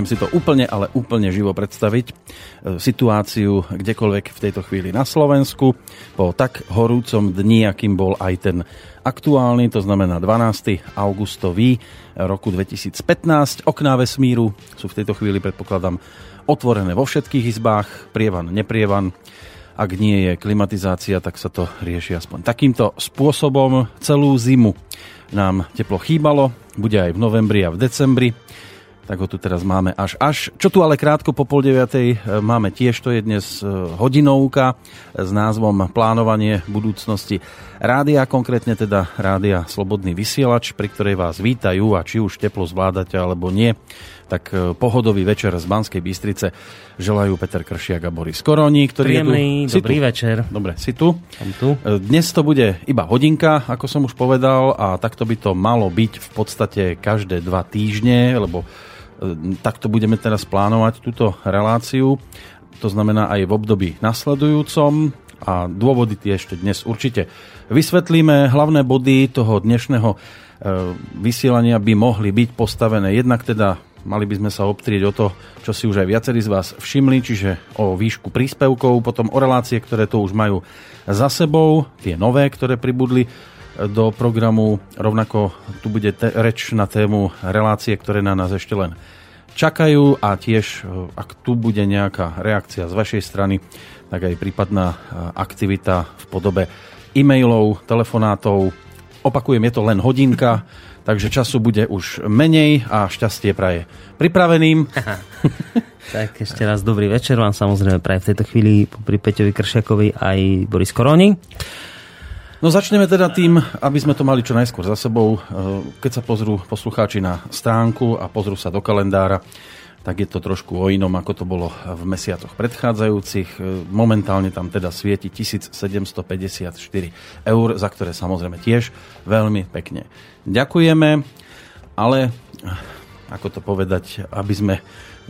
Viem si to úplne, ale úplne živo predstaviť. E, situáciu kdekoľvek v tejto chvíli na Slovensku po tak horúcom dni, akým bol aj ten aktuálny, to znamená 12. augustový roku 2015. Okná vesmíru sú v tejto chvíli, predpokladám, otvorené vo všetkých izbách, prievan, neprievan. Ak nie je klimatizácia, tak sa to rieši aspoň takýmto spôsobom. Celú zimu nám teplo chýbalo, bude aj v novembri a v decembri tak ho tu teraz máme až až. Čo tu ale krátko po pol deviatej e, máme tiež, to je dnes e, hodinovka s názvom Plánovanie budúcnosti rádia, konkrétne teda rádia Slobodný vysielač, pri ktorej vás vítajú a či už teplo zvládate alebo nie, tak e, pohodový večer z Banskej Bystrice želajú Peter Kršiak a Boris Koroni, ktorý Príjemný, je tu. dobrý tu. večer. Dobre, si tu. Som tu. Dnes to bude iba hodinka, ako som už povedal, a takto by to malo byť v podstate každé dva týždne, lebo takto budeme teraz plánovať túto reláciu. To znamená aj v období nasledujúcom a dôvody tie ešte dnes určite vysvetlíme. Hlavné body toho dnešného e, vysielania by mohli byť postavené jednak teda mali by sme sa obtrieť o to, čo si už aj viacerí z vás všimli, čiže o výšku príspevkov, potom o relácie, ktoré to už majú za sebou, tie nové, ktoré pribudli do programu. Rovnako tu bude te- reč na tému relácie, ktoré na nás ešte len čakajú a tiež, e, ak tu bude nejaká reakcia z vašej strany, tak aj prípadná e, aktivita v podobe e-mailov, telefonátov. Opakujem, je to len hodinka, takže času bude už menej a šťastie praje pripraveným. tak ešte raz dobrý večer vám samozrejme praje v tejto chvíli pri Peťovi Kršiakovi aj Boris Koroni. No začneme teda tým, aby sme to mali čo najskôr za sebou. E, keď sa pozrú poslucháči na stránku a pozrú sa do kalendára, tak je to trošku o inom, ako to bolo v mesiacoch predchádzajúcich. E, momentálne tam teda svieti 1754 eur, za ktoré samozrejme tiež veľmi pekne ďakujeme, ale ako to povedať, aby sme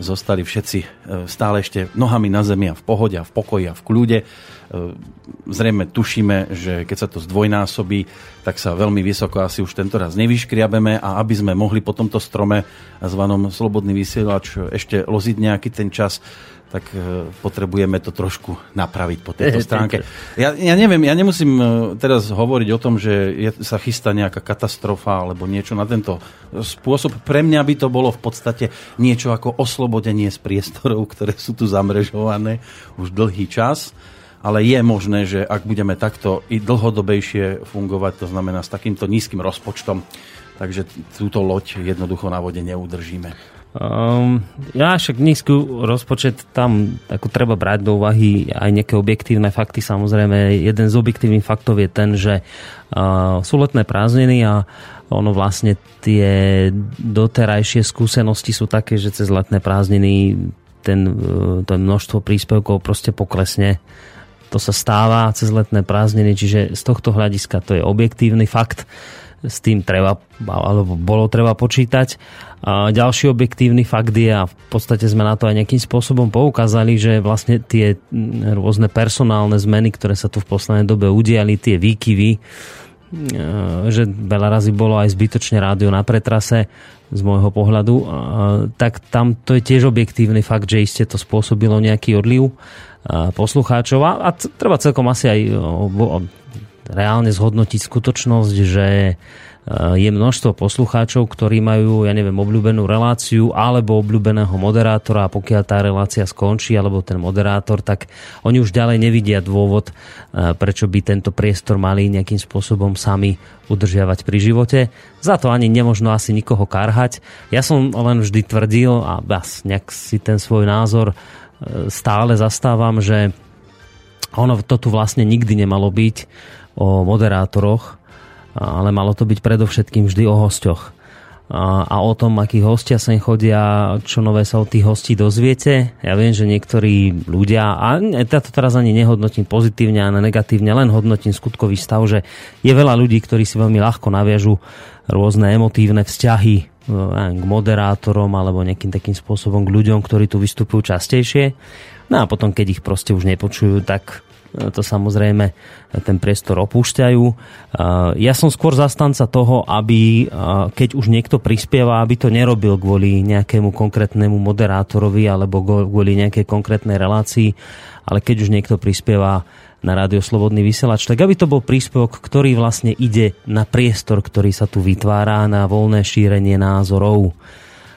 zostali všetci e, stále ešte nohami na zemi a v pohode a v pokoji a v kľude. E, zrejme tušíme, že keď sa to zdvojnásobí, tak sa veľmi vysoko asi už tento raz nevyškriabeme a aby sme mohli po tomto strome zvanom Slobodný vysielač ešte loziť nejaký ten čas, tak e, potrebujeme to trošku napraviť po tejto stránke. Ja, ja neviem, ja nemusím e, teraz hovoriť o tom, že je, sa chystá nejaká katastrofa alebo niečo na tento spôsob. Pre mňa by to bolo v podstate niečo ako oslobodenie z priestorov, ktoré sú tu zamrežované už dlhý čas. Ale je možné, že ak budeme takto i dlhodobejšie fungovať, to znamená s takýmto nízkym rozpočtom, takže túto loď jednoducho na vode neudržíme. Um, ja však nízky rozpočet tam ako treba brať do úvahy aj nejaké objektívne fakty. Samozrejme, jeden z objektívnych faktov je ten, že uh, sú letné prázdniny a ono vlastne tie doterajšie skúsenosti sú také, že cez letné prázdniny ten, uh, to množstvo príspevkov proste poklesne. To sa stáva cez letné prázdniny, čiže z tohto hľadiska to je objektívny fakt. S tým treba, alebo bolo treba počítať. A ďalší objektívny fakt je, a v podstate sme na to aj nejakým spôsobom poukázali, že vlastne tie rôzne personálne zmeny, ktoré sa tu v poslednej dobe udiali, tie výkyvy, e, že veľa razy bolo aj zbytočne rádio na pretrase z môjho pohľadu, tak tam to je tiež objektívny fakt, že iste to spôsobilo nejaký odliv poslucháčov a treba celkom asi aj reálne zhodnotiť skutočnosť, že je množstvo poslucháčov, ktorí majú, ja neviem, obľúbenú reláciu alebo obľúbeného moderátora a pokiaľ tá relácia skončí alebo ten moderátor, tak oni už ďalej nevidia dôvod, e, prečo by tento priestor mali nejakým spôsobom sami udržiavať pri živote. Za to ani nemožno asi nikoho karhať. Ja som len vždy tvrdil a bas, nejak si ten svoj názor e, stále zastávam, že ono to tu vlastne nikdy nemalo byť o moderátoroch, ale malo to byť predovšetkým vždy o hostiach. A o tom, akí hostia sem chodia, čo nové sa od tých hostí dozviete. Ja viem, že niektorí ľudia, a ja to teraz ani nehodnotím pozitívne a negatívne, len hodnotím skutkový stav, že je veľa ľudí, ktorí si veľmi ľahko naviažu rôzne emotívne vzťahy e, k moderátorom alebo nejakým takým spôsobom k ľuďom, ktorí tu vystupujú častejšie. No a potom, keď ich proste už nepočujú, tak to samozrejme ten priestor opúšťajú. Ja som skôr zastanca toho, aby keď už niekto prispieva, aby to nerobil kvôli nejakému konkrétnemu moderátorovi alebo kvôli nejakej konkrétnej relácii, ale keď už niekto prispieva na Rádio Slobodný vysielač, tak aby to bol príspevok, ktorý vlastne ide na priestor, ktorý sa tu vytvára, na voľné šírenie názorov.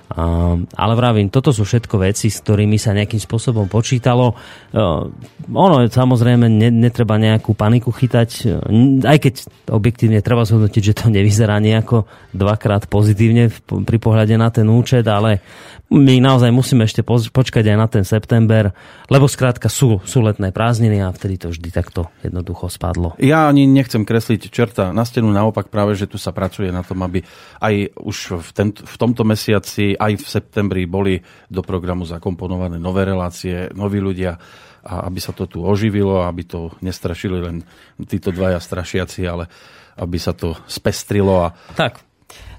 Uh, ale vravím, toto sú všetko veci, s ktorými sa nejakým spôsobom počítalo. Uh, ono samozrejme ne, netreba nejakú paniku chytať, uh, aj keď objektívne treba zhodnotiť, že to nevyzerá nejako dvakrát pozitívne pri pohľade na ten účet, ale my naozaj musíme ešte počkať aj na ten september, lebo skrátka sú, sú letné prázdniny a vtedy to vždy takto jednoducho spadlo. Ja ani nechcem kresliť čerta na stenu, naopak práve, že tu sa pracuje na tom, aby aj už v, tento, v tomto mesiaci, aj v septembri boli do programu zakomponované nové relácie, noví ľudia a aby sa to tu oživilo, aby to nestrašili len títo dvaja strašiaci, ale aby sa to spestrilo. A... Tak.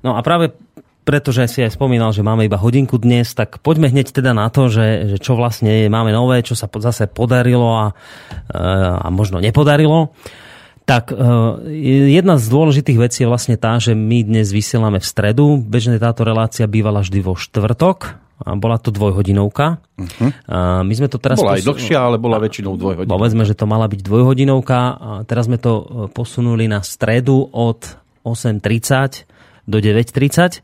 No a práve pretože si aj spomínal, že máme iba hodinku dnes, tak poďme hneď teda na to, že, že čo vlastne máme nové, čo sa zase podarilo a, e, a možno nepodarilo. Tak e, jedna z dôležitých vecí je vlastne tá, že my dnes vysielame v stredu. Bežne táto relácia bývala vždy vo štvrtok. A bola to dvojhodinovka. Uh-huh. A my sme to teraz bola aj dlhšia, ale bola väčšinou dvojhodinovka. Povedzme, že to mala byť dvojhodinovka. A teraz sme to e, posunuli na stredu od 8.30 do 9.30.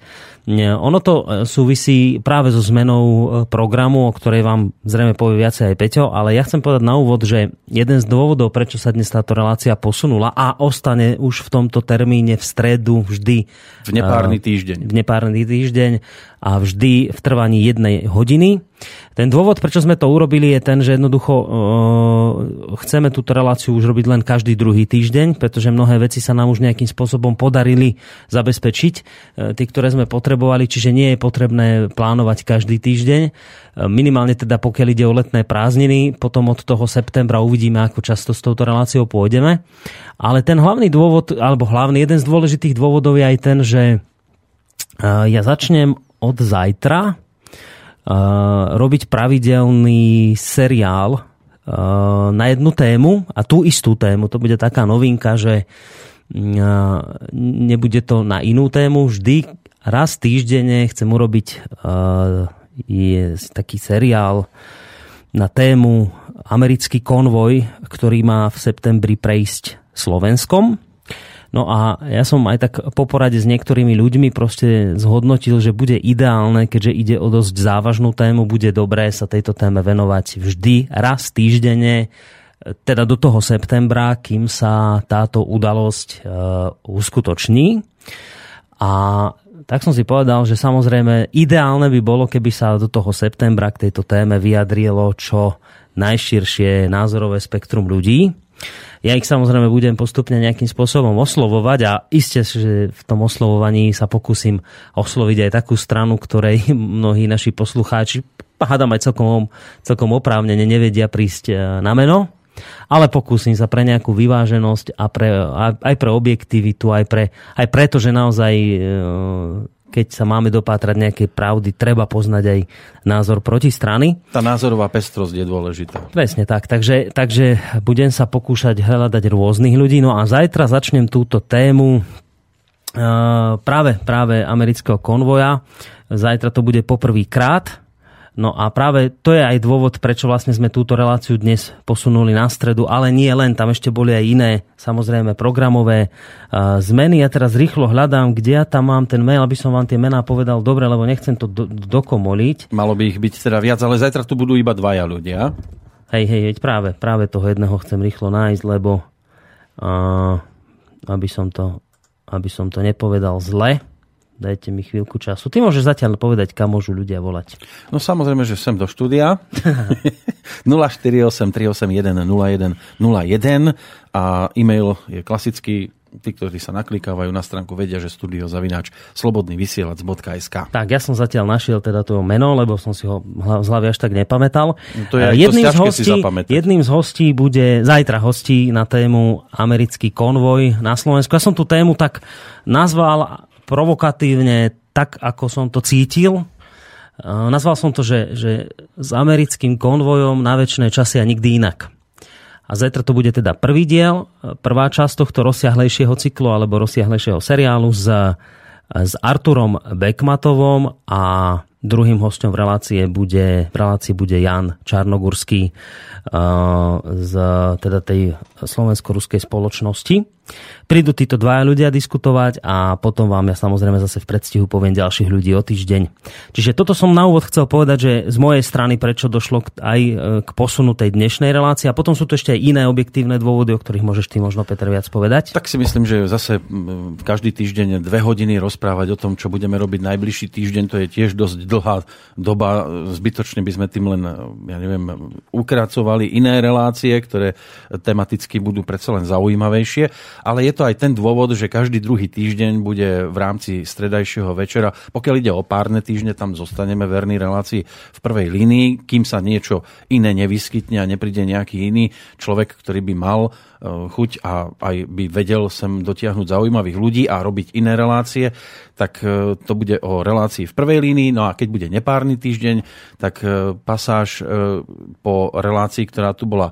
Ono to e, súvisí práve so zmenou e, programu, o ktorej vám zrejme povie viacej aj Peťo, ale ja chcem povedať na úvod, že jeden z dôvodov, prečo sa dnes táto relácia posunula a ostane už v tomto termíne v stredu vždy v nepárny týždeň. V nepárny týždeň a vždy v trvaní jednej hodiny. Ten dôvod, prečo sme to urobili, je ten, že jednoducho uh, chceme túto reláciu už robiť len každý druhý týždeň, pretože mnohé veci sa nám už nejakým spôsobom podarili zabezpečiť, uh, tie, ktoré sme potrebovali, čiže nie je potrebné plánovať každý týždeň. Uh, minimálne teda pokiaľ ide o letné prázdniny, potom od toho septembra uvidíme, ako často s touto reláciou pôjdeme. Ale ten hlavný dôvod, alebo hlavný, jeden z dôležitých dôvodov je aj ten, že ja začnem od zajtra uh, robiť pravidelný seriál uh, na jednu tému a tú istú tému. To bude taká novinka, že uh, nebude to na inú tému. Vždy raz týždenne chcem urobiť je taký seriál na tému americký konvoj, ktorý má v septembri prejsť Slovenskom No a ja som aj tak po porade s niektorými ľuďmi proste zhodnotil, že bude ideálne, keďže ide o dosť závažnú tému, bude dobré sa tejto téme venovať vždy raz týždenne, teda do toho septembra, kým sa táto udalosť e, uskutoční. A tak som si povedal, že samozrejme ideálne by bolo, keby sa do toho septembra k tejto téme vyjadrilo čo najširšie názorové spektrum ľudí. Ja ich samozrejme budem postupne nejakým spôsobom oslovovať a iste, že v tom oslovovaní sa pokúsim osloviť aj takú stranu, ktorej mnohí naši poslucháči, hádam aj celkom, celkom oprávnene, nevedia prísť e, na meno, ale pokúsim sa pre nejakú vyváženosť a pre, aj pre objektivitu, aj, pre, aj preto, že naozaj e, keď sa máme dopátrať nejakej pravdy, treba poznať aj názor protistrany. Tá názorová pestrosť je dôležitá. Presne tak. Takže, takže budem sa pokúšať hľadať rôznych ľudí. No a zajtra začnem túto tému práve, práve amerického konvoja. Zajtra to bude poprvýkrát No a práve to je aj dôvod, prečo vlastne sme túto reláciu dnes posunuli na stredu, ale nie len, tam ešte boli aj iné, samozrejme, programové uh, zmeny. Ja teraz rýchlo hľadám, kde ja tam mám ten mail, aby som vám tie mená povedal dobre, lebo nechcem to do, dokomoliť. Malo by ich byť teda viac, ale zajtra tu budú iba dvaja ľudia. Hej, hej, veď práve, práve toho jedného chcem rýchlo nájsť, lebo uh, aby som to aby som to nepovedal zle. Dajte mi chvíľku času. Ty môžeš zatiaľ povedať, kam môžu ľudia volať. No samozrejme, že sem do štúdia. 048 381 01 01 a e-mail je klasický tí, ktorí sa naklikávajú na stránku, vedia, že studio zavináč slobodnyvysielac.sk Tak, ja som zatiaľ našiel teda to meno, lebo som si ho z hlavy až tak nepamätal. No to je jedným, z hostí, jedným z hostí bude zajtra hostí na tému americký konvoj na Slovensku. Ja som tú tému tak nazval provokatívne, tak ako som to cítil. Nazval som to, že, že s americkým konvojom na väčšie časy a nikdy inak. A zajtra to bude teda prvý diel, prvá časť tohto rozsiahlejšieho cyklu alebo rozsiahlejšieho seriálu s, s Arturom Bekmatovom a druhým hostom v relácii bude, v relácii bude Jan Čarnogurský z teda tej slovensko-ruskej spoločnosti. Prídu títo dvaja ľudia diskutovať a potom vám ja samozrejme zase v predstihu poviem ďalších ľudí o týždeň. Čiže toto som na úvod chcel povedať, že z mojej strany prečo došlo aj e, k posunu tej dnešnej relácie a potom sú tu ešte aj iné objektívne dôvody, o ktorých môžeš ty možno Peter viac povedať. Tak si myslím, že zase každý týždeň dve hodiny rozprávať o tom, čo budeme robiť najbližší týždeň, to je tiež dosť dlhá doba. Zbytočne by sme tým len, ja neviem, ukracovali iné relácie, ktoré tematicky budú predsa len zaujímavejšie ale je to aj ten dôvod, že každý druhý týždeň bude v rámci stredajšieho večera. Pokiaľ ide o párne týždne, tam zostaneme verní relácii v prvej línii, kým sa niečo iné nevyskytne a nepríde nejaký iný človek, ktorý by mal chuť a aj by vedel sem dotiahnuť zaujímavých ľudí a robiť iné relácie, tak e, to bude o relácii v prvej línii. No a keď bude nepárny týždeň, tak e, pasáž po relácii, ktorá tu bola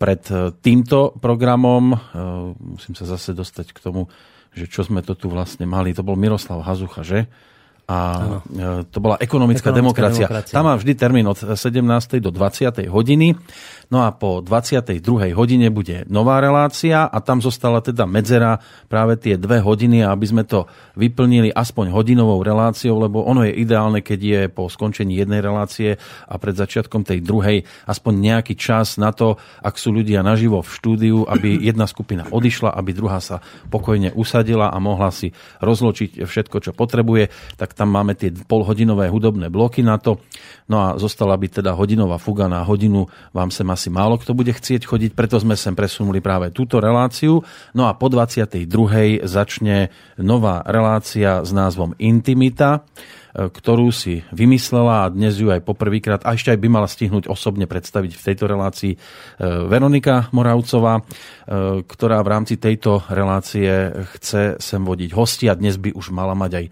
pred týmto programom. Musím sa zase dostať k tomu, že čo sme to tu vlastne mali. To bol Miroslav Hazucha, že? A ano. E, to bola ekonomická, ekonomická demokracia. demokracia. Tam má vždy termín od 17. do 20. hodiny. No a po 22. hodine bude nová relácia a tam zostala teda medzera práve tie dve hodiny, aby sme to vyplnili aspoň hodinovou reláciou, lebo ono je ideálne, keď je po skončení jednej relácie a pred začiatkom tej druhej aspoň nejaký čas na to, ak sú ľudia naživo v štúdiu, aby jedna skupina odišla, aby druhá sa pokojne usadila a mohla si rozločiť všetko, čo potrebuje, tak tam máme tie polhodinové hudobné bloky na to. No a zostala by teda hodinová fuga na hodinu, vám sem asi málo kto bude chcieť chodiť, preto sme sem presunuli práve túto reláciu. No a po 22. začne nová relácia s názvom Intimita e, ktorú si vymyslela a dnes ju aj poprvýkrát a ešte aj by mala stihnúť osobne predstaviť v tejto relácii e, Veronika Moravcová, e, ktorá v rámci tejto relácie chce sem vodiť hosti a dnes by už mala mať aj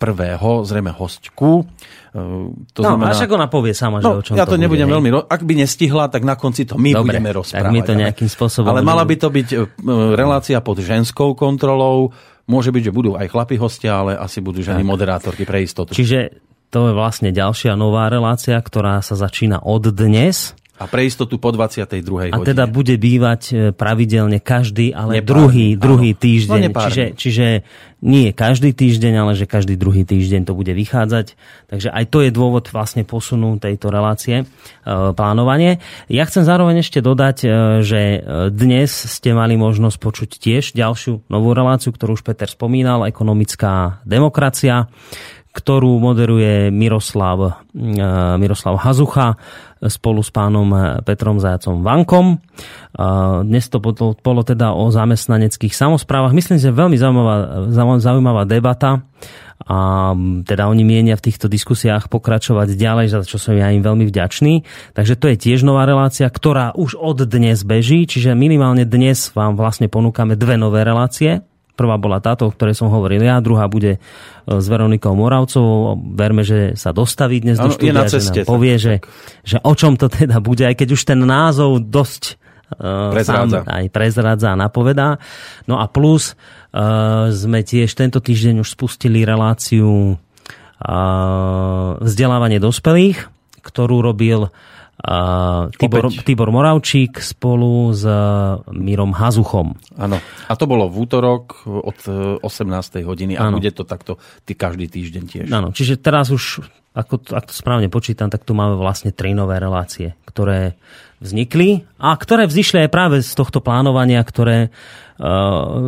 prvého, zrejme hostku. E, to no, znamená... až ako ona povie sama, no, že o čom ja to, to nebudem bude, veľmi... Ro... Ak by nestihla, tak na konci to my Dobre, budeme rozprávať. tak my to nejakým spôsobom... Ale mala by to byť e, relácia pod ženskou kontrolou. Môže byť, že budú aj chlapi hostia, ale asi budú ženy tak. moderátorky pre istotu. Čiže to je vlastne ďalšia nová relácia, ktorá sa začína od dnes. A pre istotu po 22. A teda bude bývať e, pravidelne každý, ale Nepárny, druhý, druhý týždeň. No čiže, čiže nie každý týždeň, ale že každý druhý týždeň to bude vychádzať. Takže aj to je dôvod vlastne posunu tejto relácie, e, plánovanie. Ja chcem zároveň ešte dodať, e, že dnes ste mali možnosť počuť tiež ďalšiu novú reláciu, ktorú už Peter spomínal, ekonomická demokracia ktorú moderuje Miroslav, Miroslav Hazucha spolu s pánom Petrom Zajacom Vankom. Dnes to bolo teda o zamestnaneckých samozprávach. Myslím, že veľmi zaujímavá, zaujímavá debata a teda oni mienia v týchto diskusiách pokračovať ďalej, za čo som ja im veľmi vďačný. Takže to je tiež nová relácia, ktorá už od dnes beží, čiže minimálne dnes vám vlastne ponúkame dve nové relácie. Prvá bola táto, o ktorej som hovoril ja, druhá bude e, s Veronikou Moravcovou. Verme, že sa dostaví dnes ano, do štúdia, že nám povie, že, že o čom to teda bude, aj keď už ten názov dosť uh, prezrádza. aj prezrádza a napovedá. No a plus uh, sme tiež tento týždeň už spustili reláciu uh, vzdelávanie dospelých, ktorú robil Tibor, Tibor Moravčík spolu s Mírom Hazuchom. Áno. A to bolo v útorok od 18. E, hodiny a ano. bude to takto ty každý týždeň tiež. Áno, čiže teraz už, ako to, ak to správne počítam, tak tu máme vlastne tri nové relácie, ktoré vznikli a ktoré vzýšli aj práve z tohto plánovania, ktoré, e,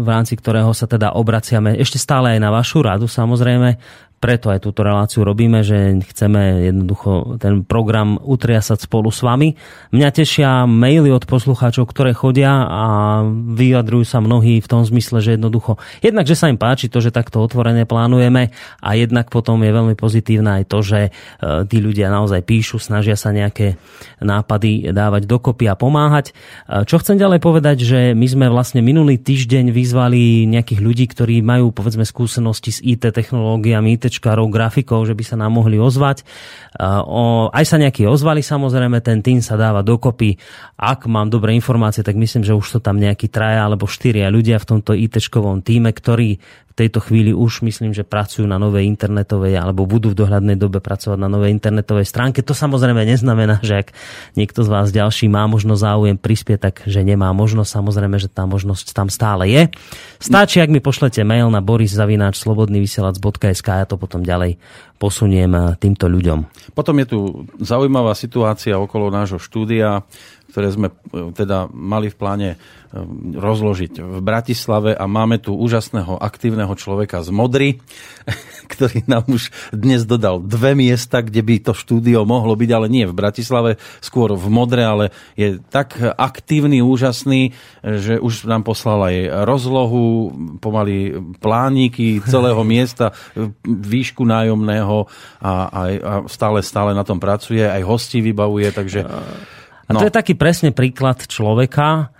v rámci ktorého sa teda obraciame ešte stále aj na vašu radu samozrejme, preto aj túto reláciu robíme, že chceme jednoducho ten program utriasať spolu s vami. Mňa tešia maily od poslucháčov, ktoré chodia a vyjadrujú sa mnohí v tom zmysle, že jednoducho, jednak, že sa im páči to, že takto otvorene plánujeme a jednak potom je veľmi pozitívne aj to, že e, tí ľudia naozaj píšu, snažia sa nejaké nápady dávať dokopy a pomáhať. E, čo chcem ďalej povedať, že my sme vlastne minulý týždeň vyzvali nejakých ľudí, ktorí majú povedzme skúsenosti s IT technológiami, IT ITčkarov, grafikov, že by sa nám mohli ozvať. O, aj sa nejakí ozvali samozrejme, ten tým sa dáva dokopy. Ak mám dobré informácie, tak myslím, že už sú tam nejakí traja alebo štyria ľudia v tomto ITčkovom týme, ktorí v tejto chvíli už myslím, že pracujú na novej internetovej alebo budú v dohľadnej dobe pracovať na novej internetovej stránke. To samozrejme neznamená, že ak niekto z vás ďalší má možnosť záujem prispieť, tak že nemá možnosť. Samozrejme, že tá možnosť tam stále je. Stačí, ak mi pošlete mail na boriszavináč.slobodnyvysielac.sk ja to potom ďalej posuniem eh, týmto ľuďom. Potom je tu zaujímavá situácia okolo nášho štúdia, ktoré sme eh, teda mali v pláne Ehm, rozložiť v Bratislave a máme tu úžasného aktívneho človeka z Modry, ktorý nám už dnes dodal dve miesta, kde by to štúdio mohlo byť, ale nie v Bratislave, skôr v Modre, ale je tak aktívny, úžasný, že už nám poslal aj rozlohu, pomaly plániky celého miesta, výšku nájomného a, a, a stále, stále na tom pracuje, aj hostí vybavuje, takže... No. A to je taký presne príklad človeka,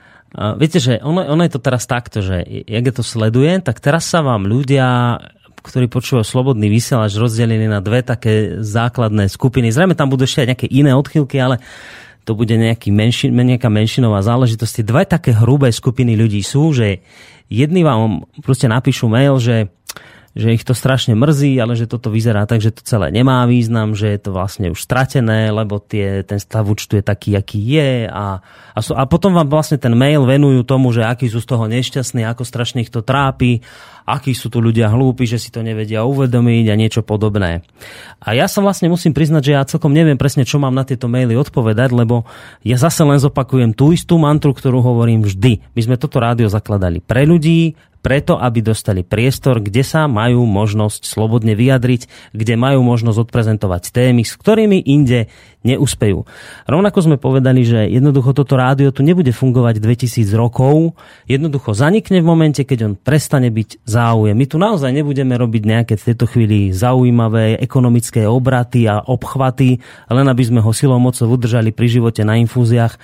viete, že ono, ono je to teraz takto, že jak je to sleduje, tak teraz sa vám ľudia ktorí počúvajú slobodný vysielač rozdelení na dve také základné skupiny. Zrejme tam budú ešte aj nejaké iné odchylky, ale to bude nejaký menšin, nejaká menšinová záležitosť. Dve také hrubé skupiny ľudí sú, že jedni vám proste napíšu mail, že že ich to strašne mrzí, ale že toto vyzerá tak, že to celé nemá význam, že je to vlastne už stratené, lebo tie, ten stav účtu je taký, aký je a, a, sú, a potom vám vlastne ten mail venujú tomu, že akí sú z toho nešťastní, ako strašne ich to trápi, akí sú tu ľudia hlúpi, že si to nevedia uvedomiť a niečo podobné. A ja sa vlastne musím priznať, že ja celkom neviem presne, čo mám na tieto maily odpovedať, lebo ja zase len zopakujem tú istú mantru, ktorú hovorím vždy. My sme toto rádio zakladali pre ľudí, preto, aby dostali priestor, kde sa majú možnosť slobodne vyjadriť, kde majú možnosť odprezentovať témy, s ktorými inde neúspejú. Rovnako sme povedali, že jednoducho toto rádio tu nebude fungovať 2000 rokov, jednoducho zanikne v momente, keď on prestane byť záujem. My tu naozaj nebudeme robiť nejaké v tejto chvíli zaujímavé ekonomické obraty a obchvaty, len aby sme ho silou mocou udržali pri živote na infúziách.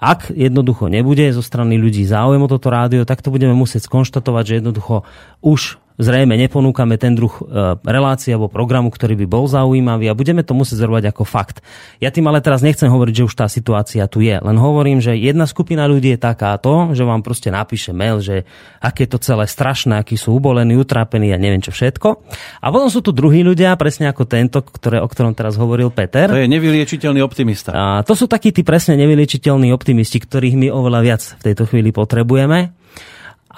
Ak jednoducho nebude zo strany ľudí záujem o toto rádio, tak to budeme musieť skonštatovať, že jednoducho už zrejme neponúkame ten druh e, relácie alebo programu, ktorý by bol zaujímavý a budeme to musieť zrovať ako fakt. Ja tým ale teraz nechcem hovoriť, že už tá situácia tu je. Len hovorím, že jedna skupina ľudí je takáto, že vám proste napíše mail, že aké je to celé strašné, akí sú ubolení, utrápení a neviem čo všetko. A potom sú tu druhí ľudia, presne ako tento, ktoré, o ktorom teraz hovoril Peter. To je nevyliečiteľný optimista. A to sú takí tí presne nevyliečiteľní optimisti, ktorých my oveľa viac v tejto chvíli potrebujeme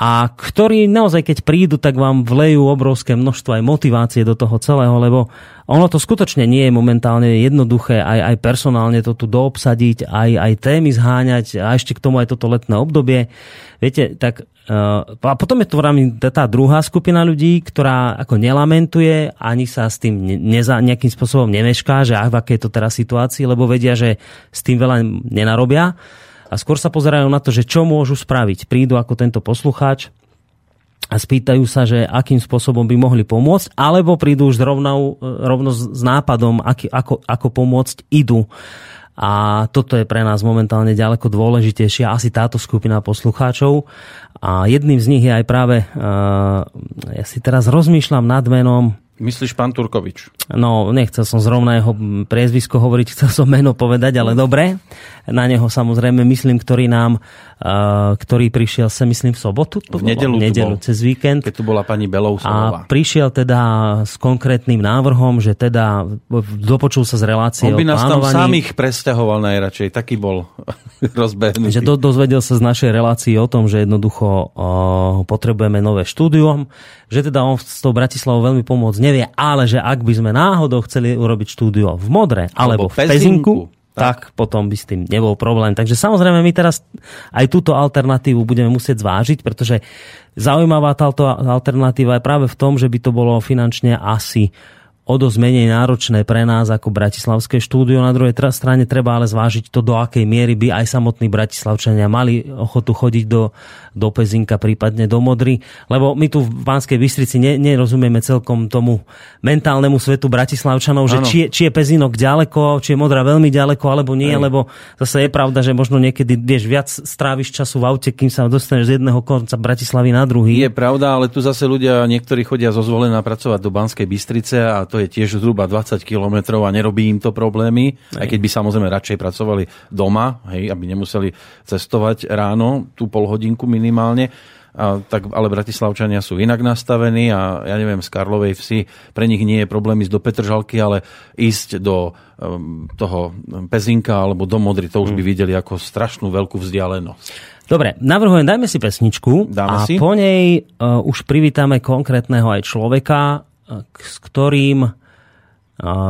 a ktorí naozaj, keď prídu, tak vám vlejú obrovské množstvo aj motivácie do toho celého, lebo ono to skutočne nie je momentálne jednoduché aj, aj personálne to tu doobsadiť, aj, aj témy zháňať a ešte k tomu aj toto letné obdobie. Viete, tak uh, a potom je to tá druhá skupina ľudí, ktorá ako nelamentuje, ani sa s tým neza, nejakým spôsobom nemešká, že v aké je to teraz situácii, lebo vedia, že s tým veľa nenarobia a skôr sa pozerajú na to, že čo môžu spraviť. Prídu ako tento poslucháč a spýtajú sa, že akým spôsobom by mohli pomôcť, alebo prídu už rovno, rovno s nápadom, aký, ako, ako pomôcť idú. A toto je pre nás momentálne ďaleko dôležitejšia, asi táto skupina poslucháčov. A jedným z nich je aj práve, uh, ja si teraz rozmýšľam nad menom, Myslíš pán Turkovič? No, nechcel som zrovna jeho priezvisko hovoriť, chcel som meno povedať, ale dobre. Na neho samozrejme myslím, ktorý nám, ktorý prišiel sa myslím v sobotu. v nedelu, v nedelu bol, cez víkend. Keď tu bola pani Belousová. A prišiel teda s konkrétnym návrhom, že teda dopočul sa z relácie On by nás tam samých presťahoval najradšej, taký bol rozbehnutý. Že do, dozvedel sa z našej relácie o tom, že jednoducho uh, potrebujeme nové štúdium, že teda on s tou Bratislavou veľmi pomôcť nevie, ale že ak by sme náhodou chceli urobiť štúdio v Modre alebo, alebo v Pezinku, tak. potom by s tým nebol problém. Takže samozrejme my teraz aj túto alternatívu budeme musieť zvážiť, pretože zaujímavá táto alternatíva je práve v tom, že by to bolo finančne asi o dosť menej náročné pre nás ako Bratislavské štúdio. Na druhej strane treba ale zvážiť to, do akej miery by aj samotní Bratislavčania mali ochotu chodiť do, do Pezinka, prípadne do Modry. Lebo my tu v Banskej Bystrici ne, nerozumieme celkom tomu mentálnemu svetu Bratislavčanov, že či je, či je Pezinok ďaleko, či je Modra veľmi ďaleko, alebo nie, Aj. lebo zase je pravda, že možno niekedy vieš, viac stráviš času v aute, kým sa dostaneš z jedného konca Bratislavy na druhý. Je pravda, ale tu zase ľudia, niektorí chodia zo zvolená pracovať do Banskej Bystrice a to je tiež zhruba 20 kilometrov a nerobí im to problémy, aj. keď by samozrejme radšej pracovali doma, hej, aby nemuseli cestovať ráno, tú pol hodinku minimálne. A, tak, ale Bratislavčania sú inak nastavení a ja neviem, z Karlovej vsi pre nich nie je problém ísť do Petržalky, ale ísť do um, toho Pezinka alebo do Modry, to už by mm. videli ako strašnú veľkú vzdialenosť. Dobre, navrhujem, dajme si pesničku Dáme a si. po nej uh, už privítame konkrétneho aj človeka, s ktorým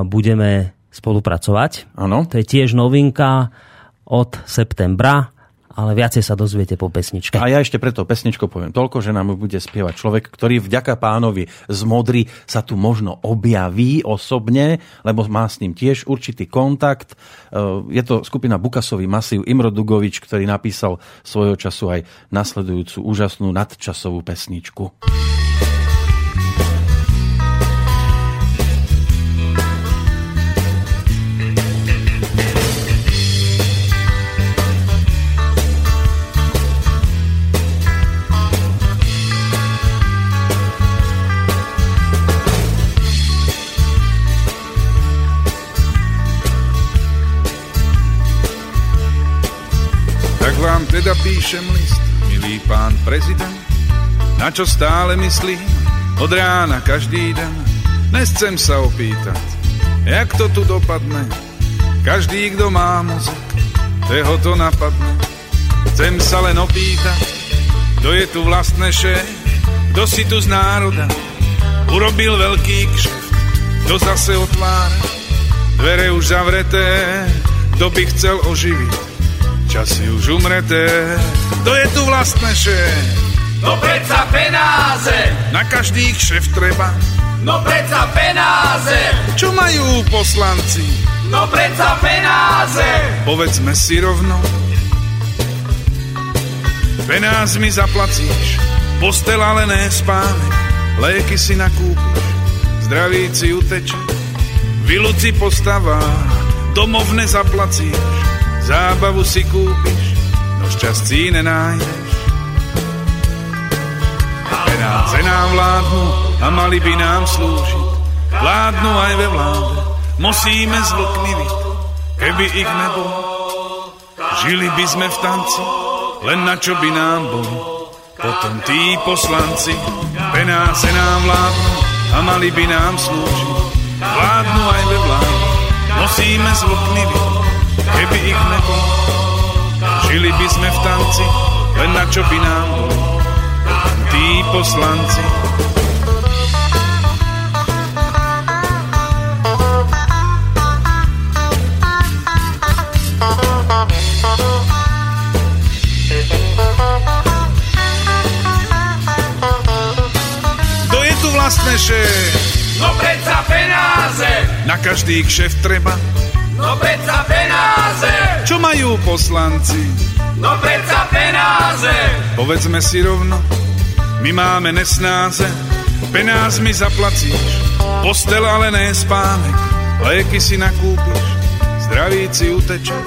budeme spolupracovať. Ano. To je tiež novinka od septembra ale viacej sa dozviete po pesničke. A ja ešte preto pesničko poviem toľko, že nám bude spievať človek, ktorý vďaka pánovi z Modry sa tu možno objaví osobne, lebo má s ním tiež určitý kontakt. E, je to skupina Bukasový masív Imro Dugovič, ktorý napísal svojho času aj nasledujúcu úžasnú nadčasovú pesničku. Teda píšem list, milý pán prezident, na čo stále myslím, od rána každý deň. Nescem sa opýtať, jak to tu dopadne, každý, kto má mozek, teho to napadne. Chcem sa len opýtať, kto je tu vlastne šéf, kto si tu z národa? Urobil veľký kšeft, kto zase otvára dvere už zavreté, kto by chcel oživiť časy už umreté. To je tu vlastné šéf. No predsa penáze. Na každý šéf treba. No predsa penáze. Čo majú poslanci? No predsa penáze. Povedzme si rovno. mi zaplacíš, postel ale ne spánek, léky si nakúpiš, zdravíci uteče, vyluci postava, domov nezaplacíš, Zábavu si kúpiš, no šťastí nenájdeš. Penáce nám vládnu a mali by nám slúžiť. Vládnu aj ve vláde, musíme s vlkmi. Keby ich nebolo, žili by sme v tanci, len na čo by nám bolo. Potom tí poslanci, penáce nám vládnu a mali by nám slúžiť. Vládnu aj ve vláde, musíme byť keby ich nebolo. Žili by sme v tanci, len na čo by nám boli tí poslanci. Kto je tu vlastne šéf? No predsa penáze! Na každý kšeft treba No predsa penáze! Čo majú poslanci? No predsa penáze! Povedzme si rovno, my máme nesnáze, mi zaplacíš, postel ale ne spánek, léky si nakúpiš, zdravíci uteče,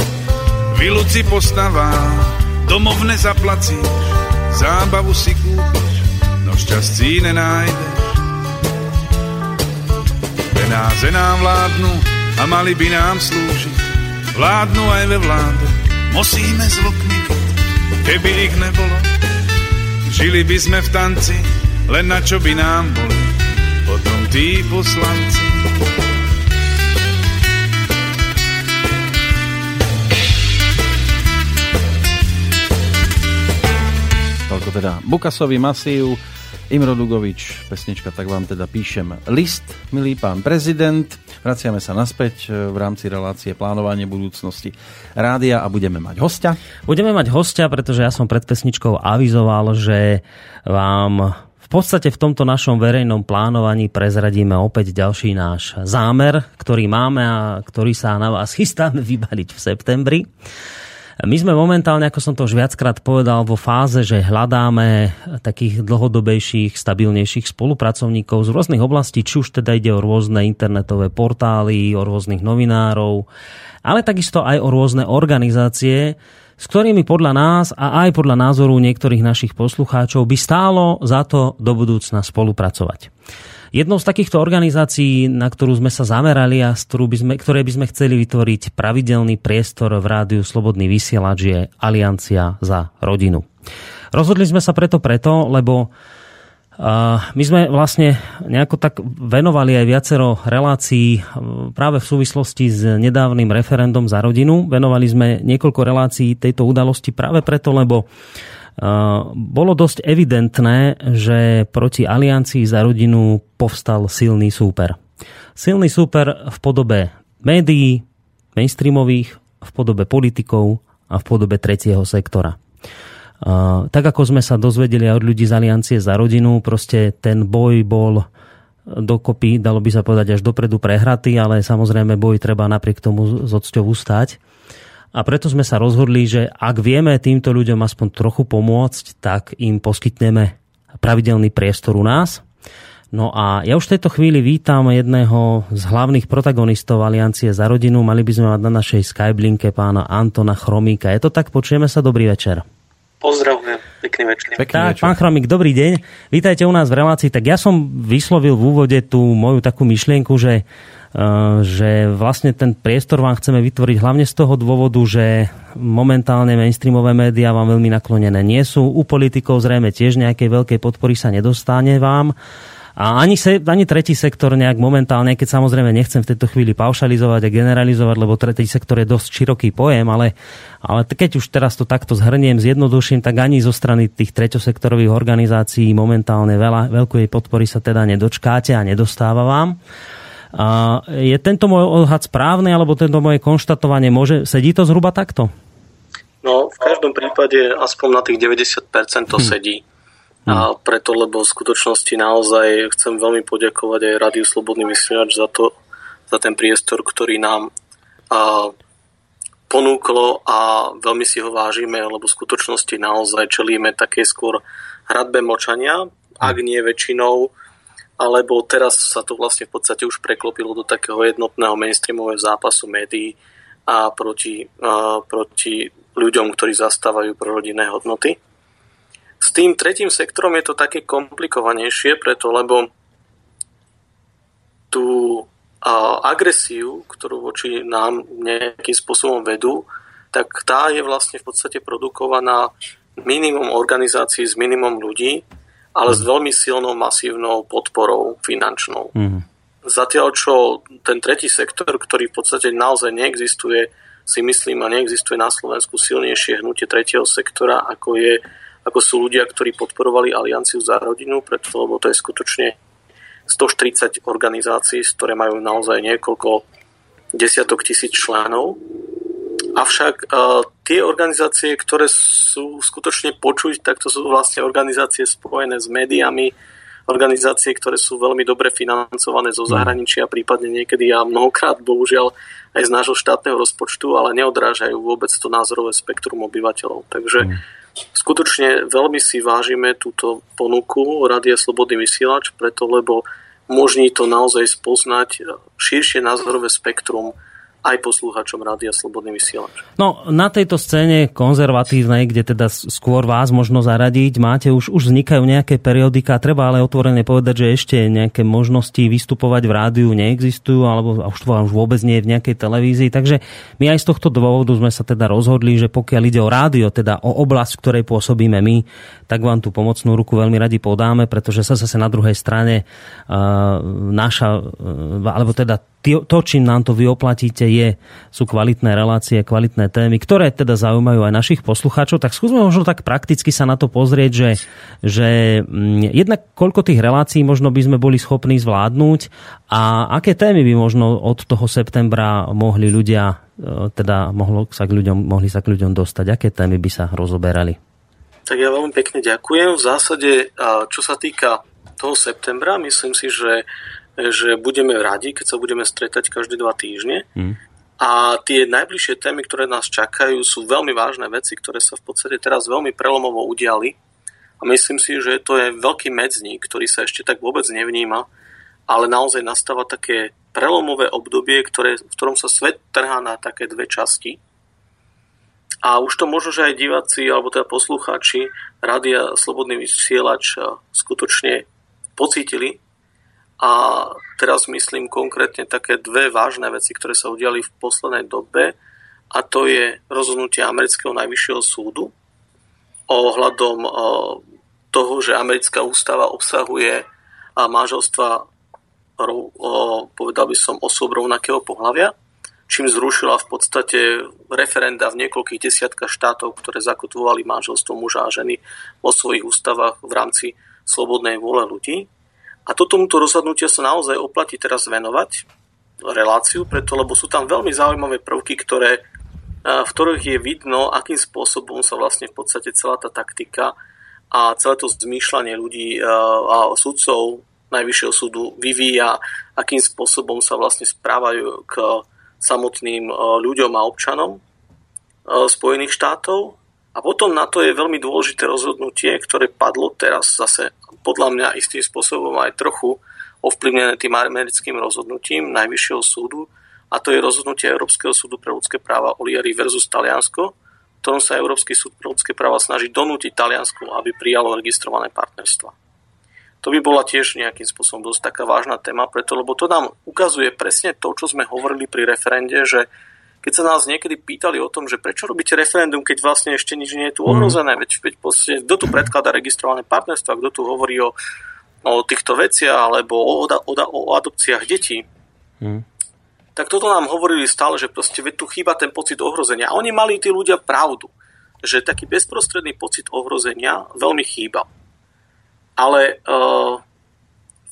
vyluci postavá, domov nezaplacíš, zábavu si kúpiš, no šťastí nenájdeš. Penáze nám vládnu, a mali by nám slúžiť. Vládnu aj ve vláde, musíme s vlkmi keby ich nebolo. Žili by sme v tanci, len na čo by nám boli potom tí poslanci. Toľko teda Bukasový masív, Imro Dugovič, pesnička, tak vám teda píšem list, milý pán prezident. Vraciame sa naspäť e, v rámci relácie plánovanie budúcnosti rádia a budeme mať hostia. Budeme mať hostia, pretože ja som pred pesničkou avizoval, že vám v podstate v tomto našom verejnom plánovaní prezradíme opäť ďalší náš zámer, ktorý máme a ktorý sa na vás chystáme vybaliť v septembri. My sme momentálne, ako som to už viackrát povedal, vo fáze, že hľadáme takých dlhodobejších, stabilnejších spolupracovníkov z rôznych oblastí, či už teda ide o rôzne internetové portály, o rôznych novinárov, ale takisto aj o rôzne organizácie, s ktorými podľa nás a aj podľa názoru niektorých našich poslucháčov by stálo za to do budúcna spolupracovať. Jednou z takýchto organizácií, na ktorú sme sa zamerali a z ktorú by sme, ktoré by sme chceli vytvoriť pravidelný priestor v rádiu Slobodný vysielač je Aliancia za rodinu. Rozhodli sme sa preto preto, lebo my sme vlastne nejako tak venovali aj viacero relácií práve v súvislosti s nedávnym referendum za rodinu. Venovali sme niekoľko relácií tejto udalosti práve preto, lebo bolo dosť evidentné, že proti Aliancii za rodinu povstal silný súper. Silný súper v podobe médií, mainstreamových, v podobe politikov a v podobe tretieho sektora. Tak ako sme sa dozvedeli od ľudí z Aliancie za rodinu, proste ten boj bol dokopy, dalo by sa povedať až dopredu prehratý, ale samozrejme boj treba napriek tomu z odsťou ustať. A preto sme sa rozhodli, že ak vieme týmto ľuďom aspoň trochu pomôcť, tak im poskytneme pravidelný priestor u nás. No a ja už v tejto chvíli vítam jedného z hlavných protagonistov Aliancie za rodinu. Mali by sme mať na našej Skyblinke pána Antona Chromíka. Je to tak? Počujeme sa? Dobrý večer. Pozdravujem, pekný večer. Pekný tak, večer. pán Chromík, dobrý deň. Vítajte u nás v relácii. Tak ja som vyslovil v úvode tú moju takú myšlienku, že že vlastne ten priestor vám chceme vytvoriť hlavne z toho dôvodu, že momentálne mainstreamové médiá vám veľmi naklonené nie sú. U politikov zrejme tiež nejakej veľkej podpory sa nedostane vám. A ani, se, ani tretí sektor nejak momentálne, keď samozrejme nechcem v tejto chvíli paušalizovať a generalizovať, lebo tretí sektor je dosť široký pojem, ale, ale keď už teraz to takto zhrniem, zjednoduším, tak ani zo strany tých treťosektorových organizácií momentálne veľa, veľkej podpory sa teda nedočkáte a nedostáva vám. A je tento môj odhad správny, alebo tento moje konštatovanie môže, sedí to zhruba takto? No, v každom prípade aspoň na tých 90% to hm. sedí. A preto, lebo v skutočnosti naozaj chcem veľmi poďakovať aj Rádiu Slobodný vysielač za to, za ten priestor, ktorý nám a, ponúklo a veľmi si ho vážime, lebo v skutočnosti naozaj čelíme také skôr hradbe močania, ak nie väčšinou, alebo teraz sa to vlastne v podstate už preklopilo do takého jednotného mainstreamového zápasu médií a proti, a proti ľuďom, ktorí zastávajú prorodinné hodnoty. S tým tretím sektorom je to také komplikovanejšie, preto lebo tú a, agresiu, ktorú voči nám nejakým spôsobom vedú, tak tá je vlastne v podstate produkovaná minimum organizácií s minimum ľudí, ale s veľmi silnou masívnou podporou finančnou. Mm. Zatiaľ, čo ten tretí sektor, ktorý v podstate naozaj neexistuje, si myslím, a neexistuje na Slovensku silnejšie hnutie tretieho sektora, ako, je, ako sú ľudia, ktorí podporovali Alianciu za rodinu, preto, lebo to je skutočne 140 organizácií, ktoré majú naozaj niekoľko desiatok tisíc členov Avšak uh, tie organizácie, ktoré sú skutočne počuť, tak to sú vlastne organizácie spojené s médiami, organizácie, ktoré sú veľmi dobre financované zo zahraničia, prípadne niekedy a mnohokrát, bohužiaľ, aj z nášho štátneho rozpočtu, ale neodrážajú vôbec to názorové spektrum obyvateľov. Takže mm. skutočne veľmi si vážime túto ponuku Radia Slobodný vysielač, preto lebo umožní to naozaj spoznať širšie názorové spektrum aj poslucháčom Rádia Slobodný vysielač. No, na tejto scéne konzervatívnej, kde teda skôr vás možno zaradiť, máte už, už vznikajú nejaké periodika, treba ale otvorene povedať, že ešte nejaké možnosti vystupovať v rádiu neexistujú, alebo už už vôbec nie je v nejakej televízii, takže my aj z tohto dôvodu sme sa teda rozhodli, že pokiaľ ide o rádio, teda o oblasť, v ktorej pôsobíme my, tak vám tú pomocnú ruku veľmi radi podáme, pretože sa zase na druhej strane uh, naša, uh, alebo teda to, čím nám to vy oplatíte, je, sú kvalitné relácie, kvalitné témy, ktoré teda zaujímajú aj našich poslucháčov. Tak skúsme možno tak prakticky sa na to pozrieť, že, že mm, jednak koľko tých relácií možno by sme boli schopní zvládnuť a aké témy by možno od toho septembra mohli ľudia, e, teda mohlo sa k ľuďom, mohli sa k ľuďom dostať, aké témy by sa rozoberali? Tak ja veľmi pekne ďakujem. V zásade, čo sa týka toho septembra, myslím si, že, že budeme radi, keď sa budeme stretať každé dva týždne. Mm. A tie najbližšie témy, ktoré nás čakajú, sú veľmi vážne veci, ktoré sa v podstate teraz veľmi prelomovo udiali. A myslím si, že to je veľký medzník, ktorý sa ešte tak vôbec nevníma, ale naozaj nastáva také prelomové obdobie, ktoré, v ktorom sa svet trhá na také dve časti. A už to možno, že aj diváci alebo teda poslucháči Rádia Slobodný vysielač skutočne pocítili, a teraz myslím konkrétne také dve vážne veci, ktoré sa udiali v poslednej dobe a to je rozhodnutie amerického najvyššieho súdu ohľadom toho, že americká ústava obsahuje manželstva povedal by som osôb rovnakého pohľavia, čím zrušila v podstate referenda v niekoľkých desiatkách štátov, ktoré zakotvovali manželstvo muža a ženy vo svojich ústavách v rámci slobodnej vôle ľudí. A to tomuto rozhodnutia sa naozaj oplatí teraz venovať reláciu, preto lebo sú tam veľmi zaujímavé prvky, ktoré, v ktorých je vidno, akým spôsobom sa vlastne v podstate celá tá taktika a celé to zmýšľanie ľudí a sudcov Najvyššieho súdu vyvíja, akým spôsobom sa vlastne správajú k samotným ľuďom a občanom Spojených štátov. A potom na to je veľmi dôležité rozhodnutie, ktoré padlo teraz zase podľa mňa istým spôsobom aj trochu ovplyvnené tým americkým rozhodnutím Najvyššieho súdu a to je rozhodnutie Európskeho súdu pre ľudské práva Oliari versus Taliansko, v ktorom sa Európsky súd pre ľudské práva snaží donútiť Taliansku, aby prijalo registrované partnerstva. To by bola tiež nejakým spôsobom dosť taká vážna téma, preto, lebo to nám ukazuje presne to, čo sme hovorili pri referende, že keď sa nás niekedy pýtali o tom, že prečo robíte referendum, keď vlastne ešte nič nie je tu mhm. ohrozené, veď, veď podstate, kto tu predkladá registrované partnerstva, kto tu hovorí o, o týchto veciach alebo o, o, o adopciách detí. Hmm. Tak toto nám hovorili stále, že proste tu chýba ten pocit ohrozenia. A oni mali tí ľudia pravdu, že taký bezprostredný pocit ohrozenia veľmi chýba. Ale uh,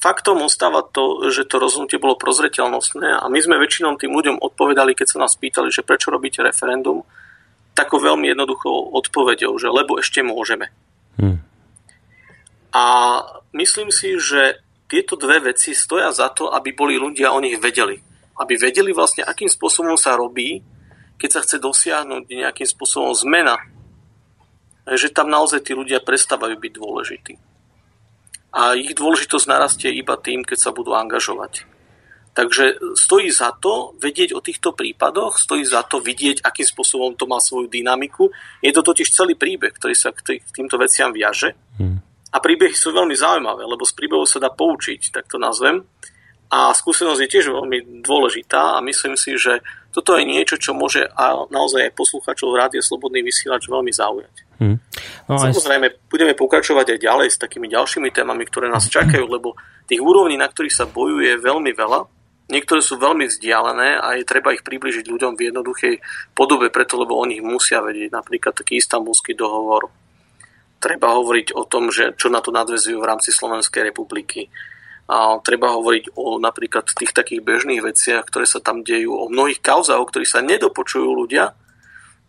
faktom ostáva to, že to rozhodnutie bolo prozreteľnostné a my sme väčšinou tým ľuďom odpovedali, keď sa nás pýtali, že prečo robíte referendum, takou veľmi jednoduchou odpovedou, že lebo ešte môžeme. Hmm. A myslím si, že tieto dve veci stoja za to, aby boli ľudia o nich vedeli. Aby vedeli vlastne, akým spôsobom sa robí, keď sa chce dosiahnuť nejakým spôsobom zmena. Že tam naozaj tí ľudia prestávajú byť dôležití a ich dôležitosť narastie iba tým, keď sa budú angažovať. Takže stojí za to vedieť o týchto prípadoch, stojí za to vidieť, akým spôsobom to má svoju dynamiku. Je to totiž celý príbeh, ktorý sa k týmto veciam viaže. Hmm. A príbehy sú veľmi zaujímavé, lebo z príbehov sa dá poučiť, tak to nazvem. A skúsenosť je tiež veľmi dôležitá a myslím si, že toto je niečo, čo môže naozaj aj poslucháčov Rádia Slobodný vysielač veľmi zaujať. Hmm. No Samozrejme, aj... budeme pokračovať aj ďalej s takými ďalšími témami, ktoré nás čakajú, lebo tých úrovní, na ktorých sa bojuje, je veľmi veľa. Niektoré sú veľmi vzdialené a je treba ich približiť ľuďom v jednoduchej podobe, preto lebo o nich musia vedieť. Napríklad taký istambulský dohovor. Treba hovoriť o tom, že čo na to nadvezujú v rámci Slovenskej republiky. A treba hovoriť o napríklad tých takých bežných veciach, ktoré sa tam dejú, o mnohých kauzách, o ktorých sa nedopočujú ľudia,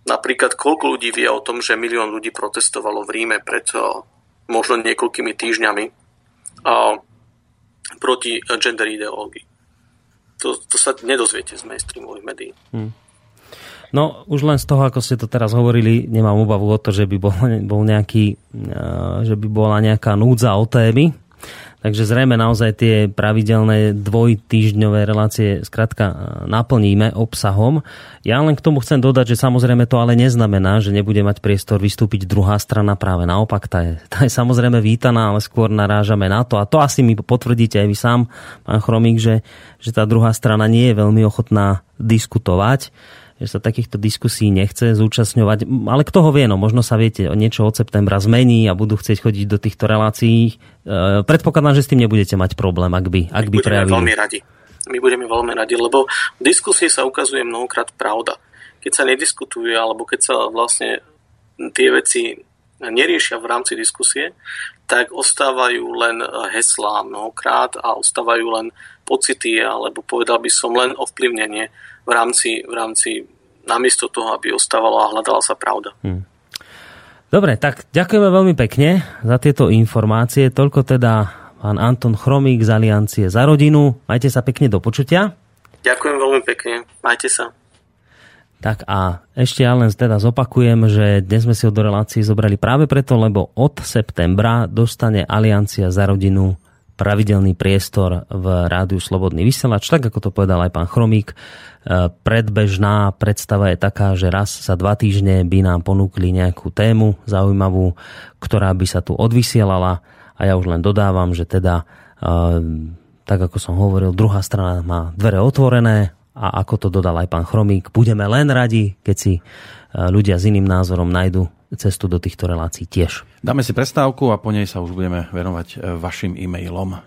Napríklad, koľko ľudí vie o tom, že milión ľudí protestovalo v Ríme pred možno niekoľkými týždňami proti gender ideológii. To, to sa nedozviete z mainstreamových médií. Hmm. No, už len z toho, ako ste to teraz hovorili, nemám obavu o to, že by bol, bol nejaký, že by bola nejaká núdza o témy, Takže zrejme naozaj tie pravidelné dvojtýždňové relácie skrátka naplníme obsahom. Ja len k tomu chcem dodať, že samozrejme to ale neznamená, že nebude mať priestor vystúpiť druhá strana. Práve naopak, tá je, tá je samozrejme vítaná, ale skôr narážame na to. A to asi mi potvrdíte aj vy sám, pán Chromík, že, že tá druhá strana nie je veľmi ochotná diskutovať že sa takýchto diskusí nechce zúčastňovať. Ale kto ho vie, no možno sa viete, niečo od septembra zmení a budú chcieť chodiť do týchto relácií. E, predpokladám, že s tým nebudete mať problém, ak by, ak by prejavili. veľmi radi. My budeme veľmi radi, lebo v diskusii sa ukazuje mnohokrát pravda. Keď sa nediskutuje, alebo keď sa vlastne tie veci neriešia v rámci diskusie, tak ostávajú len heslá mnohokrát a ostávajú len pocity, alebo povedal by som len ovplyvnenie v rámci, v rámci namiesto toho, aby ostávala a hľadala sa pravda. Hmm. Dobre, tak ďakujeme veľmi pekne za tieto informácie. Toľko teda pán Anton Chromík z Aliancie za rodinu. Majte sa pekne do počutia. Ďakujem veľmi pekne. Majte sa. Tak a ešte ja len teda zopakujem, že dnes sme si ho do relácií zobrali práve preto, lebo od septembra dostane Aliancia za rodinu pravidelný priestor v rádiu Slobodný vysielač, tak ako to povedal aj pán Chromík. E, predbežná predstava je taká, že raz za dva týždne by nám ponúkli nejakú tému zaujímavú, ktorá by sa tu odvysielala a ja už len dodávam, že teda e, tak ako som hovoril, druhá strana má dvere otvorené a ako to dodal aj pán Chromík, budeme len radi, keď si e, ľudia s iným názorom nájdu cestu do týchto relácií tiež. Dáme si prestávku a po nej sa už budeme venovať e, vašim e-mailom.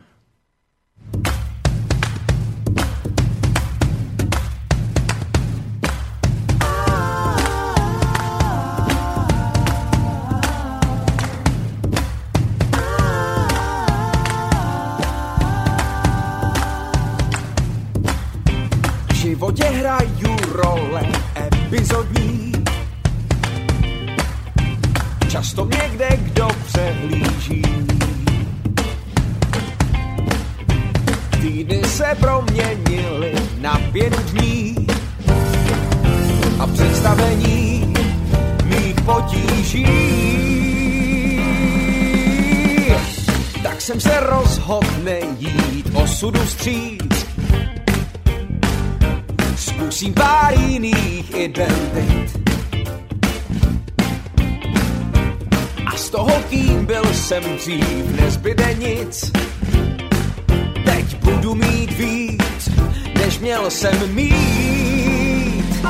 Životě hraju role epizodní často mě kdo přehlíží. Týdny se proměnily na pět dní a představení mých potíží. Tak jsem se rozhodl nejít osudu vstříc. Zkusím pár jiných identit toho, kým byl jsem dřív, nezbyde nic. Teď budu mít víc, než měl jsem mít.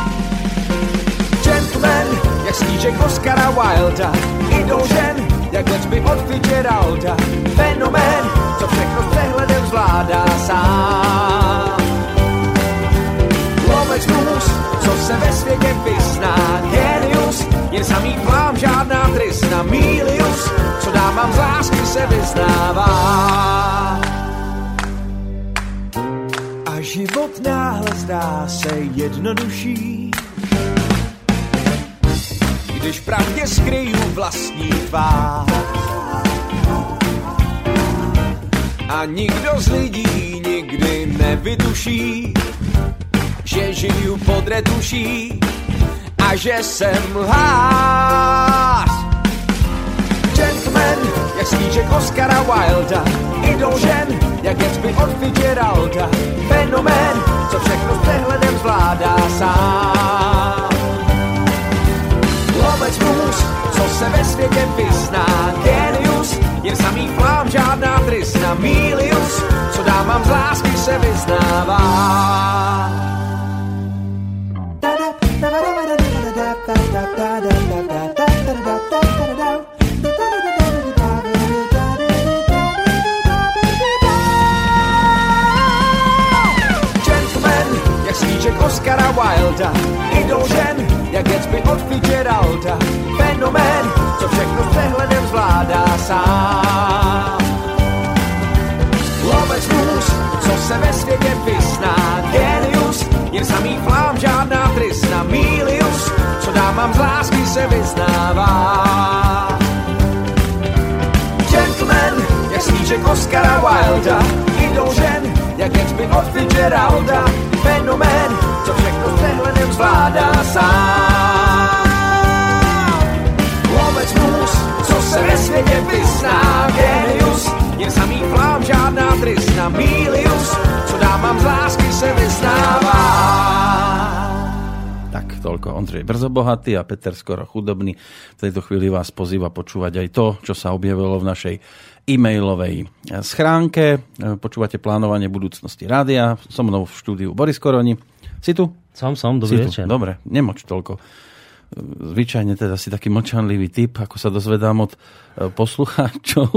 Gentleman, jak snížek Oscara Wilda, idol žen, jak Gatsby od Fitzgeralda. Fenomén, co všechno s přehledem zvládá sám. Lovec mus, co se ve světě vyzná, genius, jen samý plám, žádná tristna, milius, co dávám z lásky se vyznává. A život náhle zdá se jednodušší, když pravdě skryju vlastní tvář. A nikdo z lidí nikdy nevyduší, že žiju pod retuší a že jsem lhář. Gentleman, jak snížek Oscara Wilda, idol žen, jak Gatsby od Fitzgeralda, fenomén, co všechno s přehledem zvládá sám. Lovec mus, co se ve světě vyzná, genius, jen samý plám, žádná tristna, milius, co dámám z lásky se vyznává. Oscara Wilda, idol žen, jak Gatsby od Fitzgeralda, fenomén, co všechno s přehledem zvládá sám. Lovec mus, co se ve světě vyzná, genius, jen samý plám, žádná tristna, milius, co dámám z lásky se vyznává. Gentleman, jak snížek Oscara Wilda, idol žen, jak od Fitzgeralda, fenomén, co všechno s přehledem zvládá sám. Lovec mus, co se ve světě vyzná, genius, jen samý plám, žádná tristna, milius, co dámám z lásky se vyznává. Tak toľko Ondřej Brzobohatý a Peter Skoro Chudobný. V tejto chvíli vás pozýva počúvať aj to, čo sa objavilo v našej e-mailovej schránke. Počúvate plánovanie budúcnosti rádia. So mnou v štúdiu Boris Koroni. Si tu? Som, som, dobrý večer. Dobre, nemoč toľko. Zvyčajne teda si taký mlčanlivý typ, ako sa dozvedám od e, poslucháčov.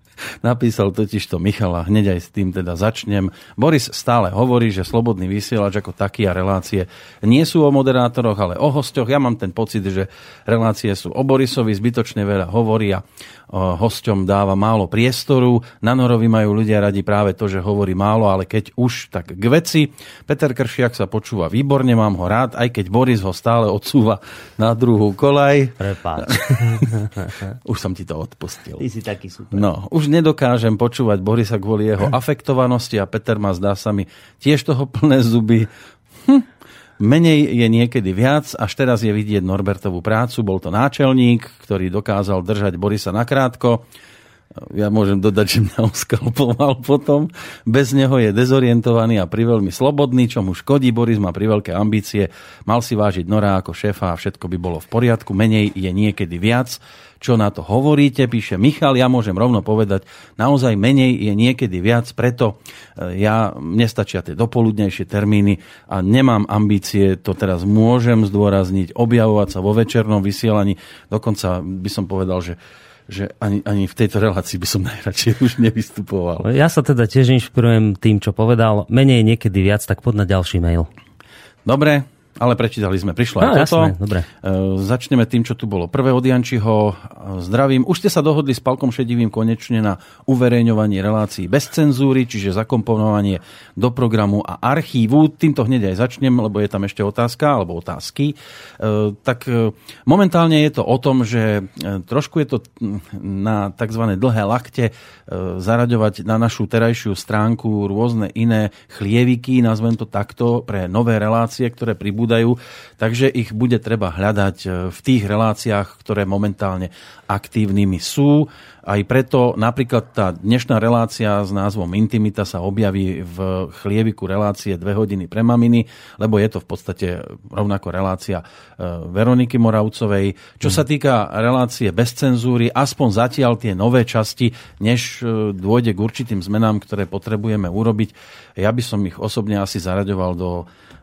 Napísal totiž to Michala, hneď aj s tým teda začnem. Boris stále hovorí, že slobodný vysielač ako taký a relácie nie sú o moderátoroch, ale o hostoch. Ja mám ten pocit, že relácie sú o Borisovi, zbytočne veľa hovoria hosťom dáva málo priestoru. Na Norovi majú ľudia radi práve to, že hovorí málo, ale keď už, tak k veci. Peter Kršiak sa počúva výborne, mám ho rád, aj keď Boris ho stále odsúva na druhú kolaj. Prepáč. už som ti to odpustil. Ty si taký super. No, už nedokážem počúvať Borisa kvôli jeho afektovanosti a Peter má zdá sa mi tiež toho plné zuby. Hm. Menej je niekedy viac, až teraz je vidieť Norbertovú prácu. Bol to náčelník, ktorý dokázal držať Borisa nakrátko. Ja môžem dodať, že mňa oskalpoval potom. Bez neho je dezorientovaný a priveľmi slobodný, čo mu škodí. Boris má priveľké ambície. Mal si vážiť Nora ako šéfa a všetko by bolo v poriadku. Menej je niekedy viac čo na to hovoríte, píše Michal, ja môžem rovno povedať, naozaj menej je niekedy viac, preto e, ja nestačia tie dopoludnejšie termíny a nemám ambície, to teraz môžem zdôrazniť, objavovať sa vo večernom vysielaní, dokonca by som povedal, že že ani, ani v tejto relácii by som najradšej už nevystupoval. Ja sa teda tiež inšpirujem tým, čo povedal. Menej niekedy viac, tak pod na ďalší mail. Dobre, ale prečítali sme, prišlo aj no, toto. Jasné, dobre. E, začneme tým, čo tu bolo prvé od Jančiho. E, zdravím. Už ste sa dohodli s Palkom Šedivým konečne na uverejňovanie relácií bez cenzúry, čiže zakomponovanie do programu a archívu. Týmto hneď aj začnem, lebo je tam ešte otázka, alebo otázky. E, tak momentálne je to o tom, že trošku je to na tzv. dlhé lakte zaraďovať na našu terajšiu stránku rôzne iné chlieviky, nazvem to takto, pre nové relácie, ktoré pribudú pribúdajú, takže ich bude treba hľadať e, v tých reláciách, ktoré momentálne aktívnymi sú. Aj preto napríklad tá dnešná relácia s názvom Intimita sa objaví v chlieviku relácie 2 hodiny pre maminy, lebo je to v podstate rovnako relácia e, Veroniky Moravcovej. Čo sa týka relácie bez cenzúry, aspoň zatiaľ tie nové časti, než e, dôjde k určitým zmenám, ktoré potrebujeme urobiť, ja by som ich osobne asi zaraďoval do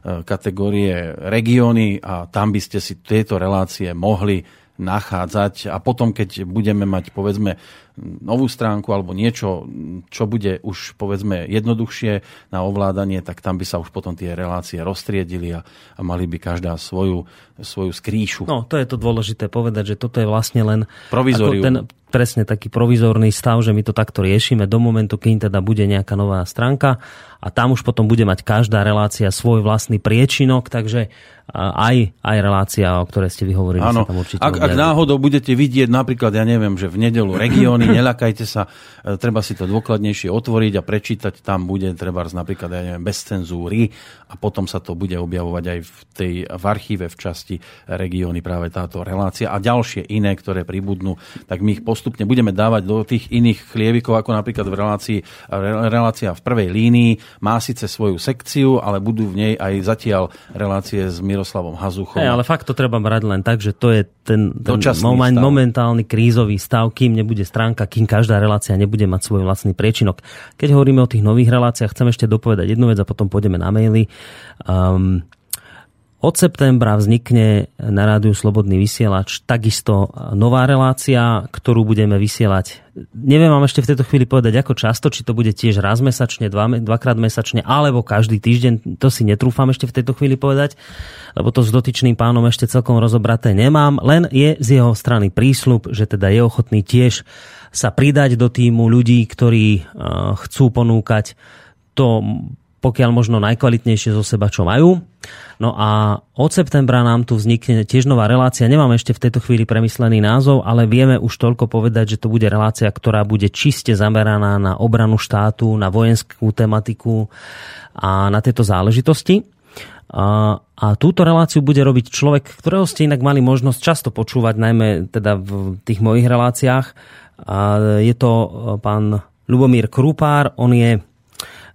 E, kategórie regióny a tam by ste si tieto relácie mohli nachádzať. A potom, keď budeme mať povedzme novú stránku alebo niečo, čo bude už povedzme jednoduchšie na ovládanie, tak tam by sa už potom tie relácie roztriedili a, a mali by každá svoju, svoju skrýšu. No, to je to dôležité povedať, že toto je vlastne len Provizorium. ten presne taký provizorný stav, že my to takto riešime do momentu, keď teda bude nejaká nová stránka a tam už potom bude mať každá relácia svoj vlastný priečinok, takže aj, aj relácia, o ktorej ste vyhovorili, sa tam určite ak, ak náhodou budete vidieť napríklad, ja neviem, že v nedelu regióny, neľakajte sa, e, treba si to dôkladnejšie otvoriť a prečítať, tam bude treba napríklad, ja neviem, bez cenzúry a potom sa to bude objavovať aj v tej v archíve v časti regióny práve táto relácia a ďalšie iné, ktoré pribudnú, tak my ich postupne budeme dávať do tých iných chlievikov, ako napríklad v relácii, relácia v prvej línii, má síce svoju sekciu, ale budú v nej aj zatiaľ relácie s Miroslavom Hazuchom. Hey, ale fakt to treba brať len tak, že to je ten, ten moment, momentálny krízový stav, kým nebude stránka, kým každá relácia nebude mať svoj vlastný priečinok. Keď hovoríme o tých nových reláciách, chcem ešte dopovedať jednu vec a potom pôjdeme na maily. Um, od septembra vznikne na rádiu Slobodný vysielač takisto nová relácia, ktorú budeme vysielať. Neviem vám ešte v tejto chvíli povedať, ako často, či to bude tiež raz mesačne, dva, dvakrát mesačne, alebo každý týždeň. To si netrúfam ešte v tejto chvíli povedať, lebo to s dotyčným pánom ešte celkom rozobraté nemám. Len je z jeho strany prísľub, že teda je ochotný tiež sa pridať do týmu ľudí, ktorí chcú ponúkať to pokiaľ možno najkvalitnejšie zo seba, čo majú. No a od septembra nám tu vznikne tiež nová relácia. Nemám ešte v tejto chvíli premyslený názov, ale vieme už toľko povedať, že to bude relácia, ktorá bude čiste zameraná na obranu štátu, na vojenskú tematiku a na tieto záležitosti. A, a túto reláciu bude robiť človek, ktorého ste inak mali možnosť často počúvať, najmä teda v tých mojich reláciách. Je to pán Lubomír Krupár, on je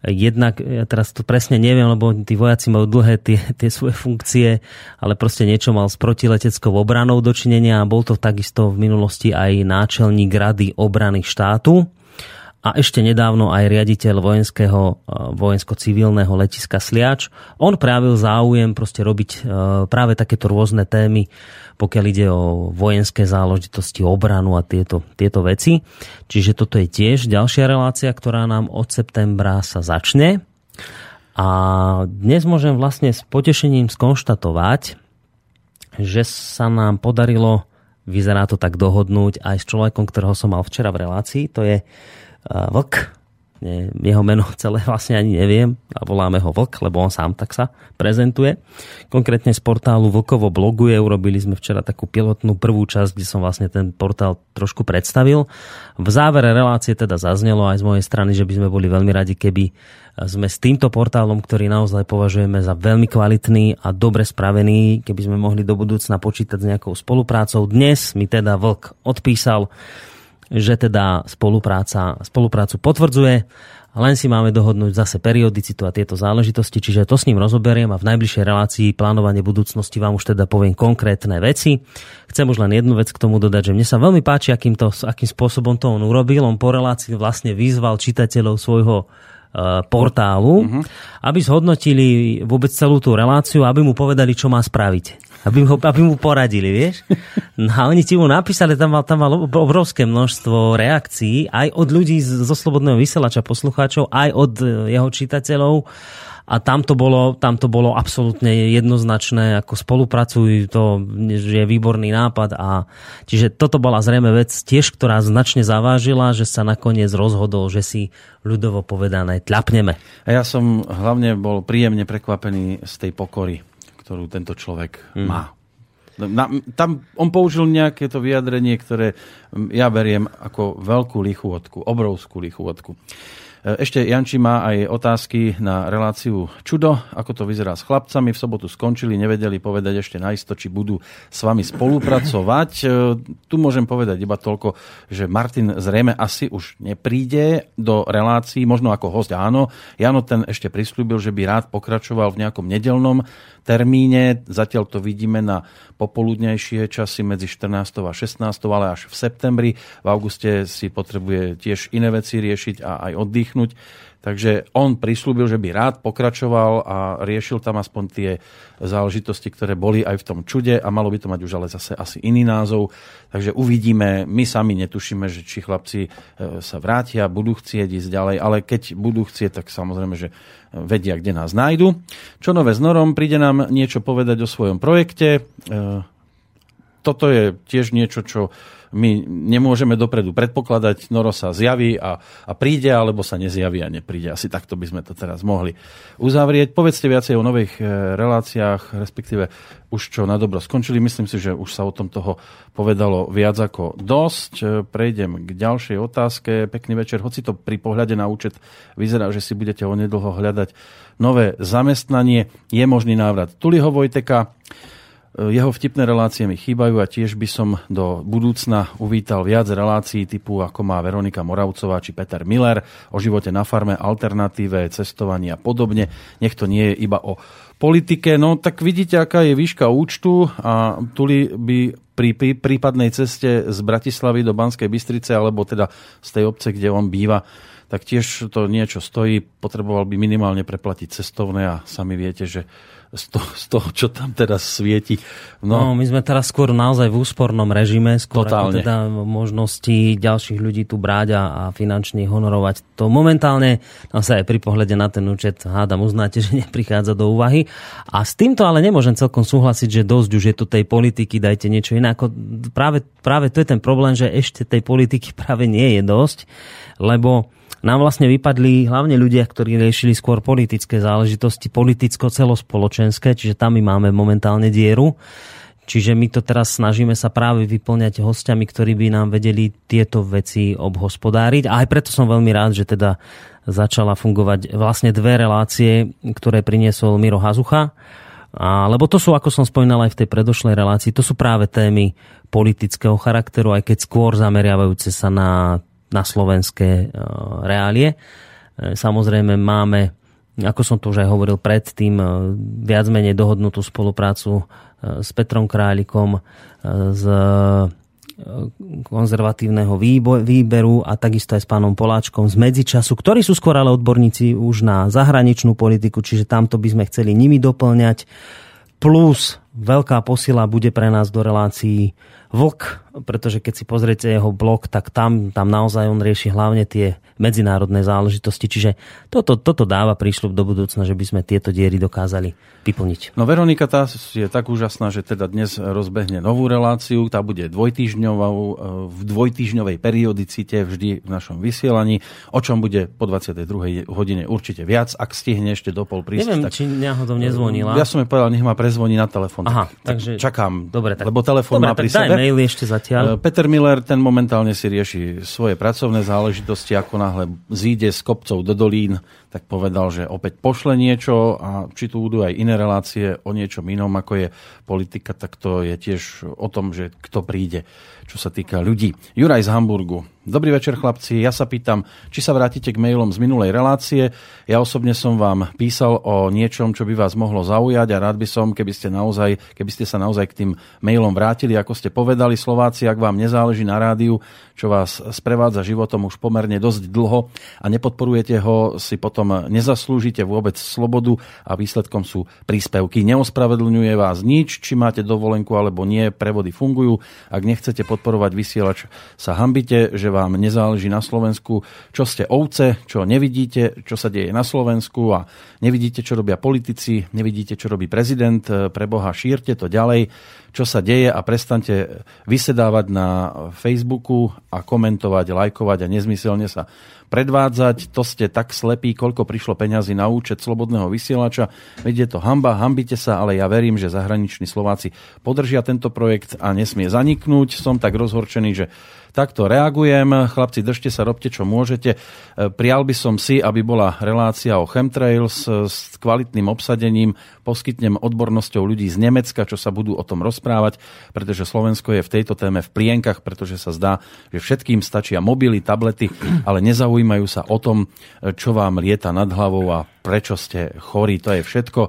jednak, ja teraz to presne neviem, lebo tí vojaci majú dlhé tie, tie svoje funkcie, ale proste niečo mal s protileteckou obranou dočinenia a bol to takisto v minulosti aj náčelník rady obrany štátu. A ešte nedávno aj riaditeľ vojenského, vojensko-civilného letiska Sliač. On prejavil záujem proste robiť práve takéto rôzne témy, pokiaľ ide o vojenské záležitosti, obranu a tieto, tieto veci. Čiže toto je tiež ďalšia relácia, ktorá nám od septembra sa začne. A dnes môžem vlastne s potešením skonštatovať, že sa nám podarilo, vyzerá to tak dohodnúť aj s človekom, ktorého som mal včera v relácii, to je Vlk. Jeho meno celé vlastne ani neviem a voláme ho Vlk, lebo on sám tak sa prezentuje. Konkrétne z portálu Vlkovo bloguje, urobili sme včera takú pilotnú prvú časť, kde som vlastne ten portál trošku predstavil. V závere relácie teda zaznelo aj z mojej strany, že by sme boli veľmi radi, keby sme s týmto portálom, ktorý naozaj považujeme za veľmi kvalitný a dobre spravený, keby sme mohli do budúcna počítať s nejakou spoluprácou. Dnes mi teda Vlk odpísal, že teda spolupráca, spoluprácu potvrdzuje, len si máme dohodnúť zase periodicitu a tieto záležitosti, čiže to s ním rozoberiem a v najbližšej relácii plánovanie budúcnosti vám už teda poviem konkrétne veci. Chcem už len jednu vec k tomu dodať, že mne sa veľmi páči, akým, to, akým spôsobom to on urobil. On po relácii vlastne vyzval čitateľov svojho portálu, uh-huh. aby zhodnotili vôbec celú tú reláciu, aby mu povedali, čo má spraviť aby, ho, aby mu poradili, vieš. No a oni ti mu napísali, tam mal, tam mal obrovské množstvo reakcií, aj od ľudí zo Slobodného vysielača, poslucháčov, aj od e, jeho čitateľov. A tam to bolo, tam to bolo absolútne jednoznačné, ako spolupracujú, to je výborný nápad. A, čiže toto bola zrejme vec tiež, ktorá značne zavážila, že sa nakoniec rozhodol, že si ľudovo povedané tľapneme. A ja som hlavne bol príjemne prekvapený z tej pokory ktorú tento človek mm. má. Na, tam on použil nejaké to vyjadrenie, ktoré ja beriem ako veľkú lichôdku, obrovskú lichôdku. Ešte Janči má aj otázky na reláciu Čudo, ako to vyzerá s chlapcami. V sobotu skončili, nevedeli povedať ešte naisto, či budú s vami spolupracovať. E, tu môžem povedať iba toľko, že Martin zrejme asi už nepríde do relácií, možno ako host áno. Jano ten ešte prislúbil, že by rád pokračoval v nejakom nedelnom termíne. Zatiaľ to vidíme na popoludnejšie časy medzi 14. a 16. ale až v septembri. V auguste si potrebuje tiež iné veci riešiť a aj oddychnúť. Takže on prislúbil, že by rád pokračoval a riešil tam aspoň tie záležitosti, ktoré boli aj v tom čude a malo by to mať už ale zase asi iný názov. Takže uvidíme, my sami netušíme, že či chlapci e, sa vrátia, budú chcieť ísť ďalej, ale keď budú chcieť, tak samozrejme, že vedia, kde nás nájdu. Čo nové s Norom, príde nám niečo povedať o svojom projekte. E, toto je tiež niečo, čo my nemôžeme dopredu predpokladať, Noro sa zjaví a, a príde, alebo sa nezjaví a nepríde. Asi takto by sme to teraz mohli uzavrieť. Povedzte viacej o nových e, reláciách, respektíve už čo na dobro skončili. Myslím si, že už sa o tom toho povedalo viac ako dosť. E, prejdem k ďalšej otázke. Pekný večer. Hoci to pri pohľade na účet vyzerá, že si budete onedlho hľadať nové zamestnanie, je možný návrat Tuliho Vojteka. Jeho vtipné relácie mi chýbajú a tiež by som do budúcna uvítal viac relácií typu ako má Veronika Moravcová či Peter Miller o živote na farme, alternatíve, cestovaní a podobne. Nech to nie je iba o politike. No tak vidíte, aká je výška účtu a Tuli by pri prípadnej ceste z Bratislavy do Banskej Bystrice alebo teda z tej obce, kde on býva, tak tiež to niečo stojí. Potreboval by minimálne preplatiť cestovné a sami viete, že z toho, z toho, čo tam teraz svieti. No, no my sme teraz skôr naozaj v úspornom režime, skôr Totálne. ako teda možnosti ďalších ľudí tu bráť a, a finančne honorovať. To momentálne naozaj aj pri pohľade na ten účet hádam uznáte, že neprichádza do úvahy. A s týmto ale nemôžem celkom súhlasiť, že dosť už je tu tej politiky, dajte niečo iné. Práve, práve to je ten problém, že ešte tej politiky práve nie je dosť, lebo nám vlastne vypadli hlavne ľudia, ktorí riešili skôr politické záležitosti, politicko-celospoločenské, čiže tam my máme momentálne dieru. Čiže my to teraz snažíme sa práve vyplňať hostiami, ktorí by nám vedeli tieto veci obhospodáriť. A aj preto som veľmi rád, že teda začala fungovať vlastne dve relácie, ktoré priniesol Miro Hazucha. A, lebo to sú, ako som spomínal aj v tej predošlej relácii, to sú práve témy politického charakteru, aj keď skôr zameriavajúce sa na na slovenské e, reálie. E, samozrejme máme, ako som to už aj hovoril predtým, e, viac menej dohodnutú spoluprácu s Petrom Králikom, s konzervatívneho výberu a takisto aj s pánom Poláčkom z medzičasu, ktorí sú skôr ale odborníci už na zahraničnú politiku, čiže tamto by sme chceli nimi doplňať. Plus veľká posila bude pre nás do relácií Vlk, pretože keď si pozriete jeho blog, tak tam, tam naozaj on rieši hlavne tie medzinárodné záležitosti. Čiže toto, toto dáva príšľub do budúcna, že by sme tieto diery dokázali vyplniť. No Veronika tá je tak úžasná, že teda dnes rozbehne novú reláciu, tá bude dvojtýždňovou, e, v dvojtýždňovej periodicite vždy v našom vysielaní, o čom bude po 22. hodine určite viac, ak stihne ešte do pol prísť. Neviem, tak... či náhodou nezvonila. Ja som jej povedal, nech ma prezvoní na telefón. Aha, tak, takže... čakám, dobre, tak... lebo telefón dobre, má pri tak sebe. maily ešte zatiaľ. E, Peter Miller, ten momentálne si rieši svoje pracovné záležitosti, ako náhle zíde z kopcov do dolín, tak povedal, že opäť pošle niečo a či tu budú aj iné relácie o niečom inom, ako je politika, tak to je tiež o tom, že kto príde, čo sa týka ľudí. Juraj z Hamburgu. Dobrý večer, chlapci. Ja sa pýtam, či sa vrátite k mailom z minulej relácie. Ja osobne som vám písal o niečom, čo by vás mohlo zaujať a rád by som, keby ste, naozaj, keby ste sa naozaj k tým mailom vrátili. Ako ste povedali, Slováci, ak vám nezáleží na rádiu, čo vás sprevádza životom už pomerne dosť dlho a nepodporujete ho, si potom nezaslúžite vôbec slobodu a výsledkom sú príspevky. Neospravedlňuje vás nič, či máte dovolenku alebo nie, prevody fungujú. Ak nechcete podporovať vysielač, sa hambite, že vám nezáleží na Slovensku, čo ste ovce, čo nevidíte, čo sa deje na Slovensku a nevidíte, čo robia politici, nevidíte, čo robí prezident, pre Boha šírte to ďalej, čo sa deje a prestante vysedávať na Facebooku a komentovať, lajkovať a nezmyselne sa predvádzať. To ste tak slepí, koľko prišlo peňazí na účet slobodného vysielača. Veď je to hamba, hambite sa, ale ja verím, že zahraniční Slováci podržia tento projekt a nesmie zaniknúť. Som tak rozhorčený, že takto reagujem. Chlapci, držte sa, robte, čo môžete. Prial by som si, aby bola relácia o chemtrails s kvalitným obsadením. Poskytnem odbornosťou ľudí z Nemecka, čo sa budú o tom rozprávať, pretože Slovensko je v tejto téme v plienkach, pretože sa zdá, že všetkým stačia mobily, tablety, ale nezaujímajú sa o tom, čo vám lieta nad hlavou a prečo ste chorí. To je všetko.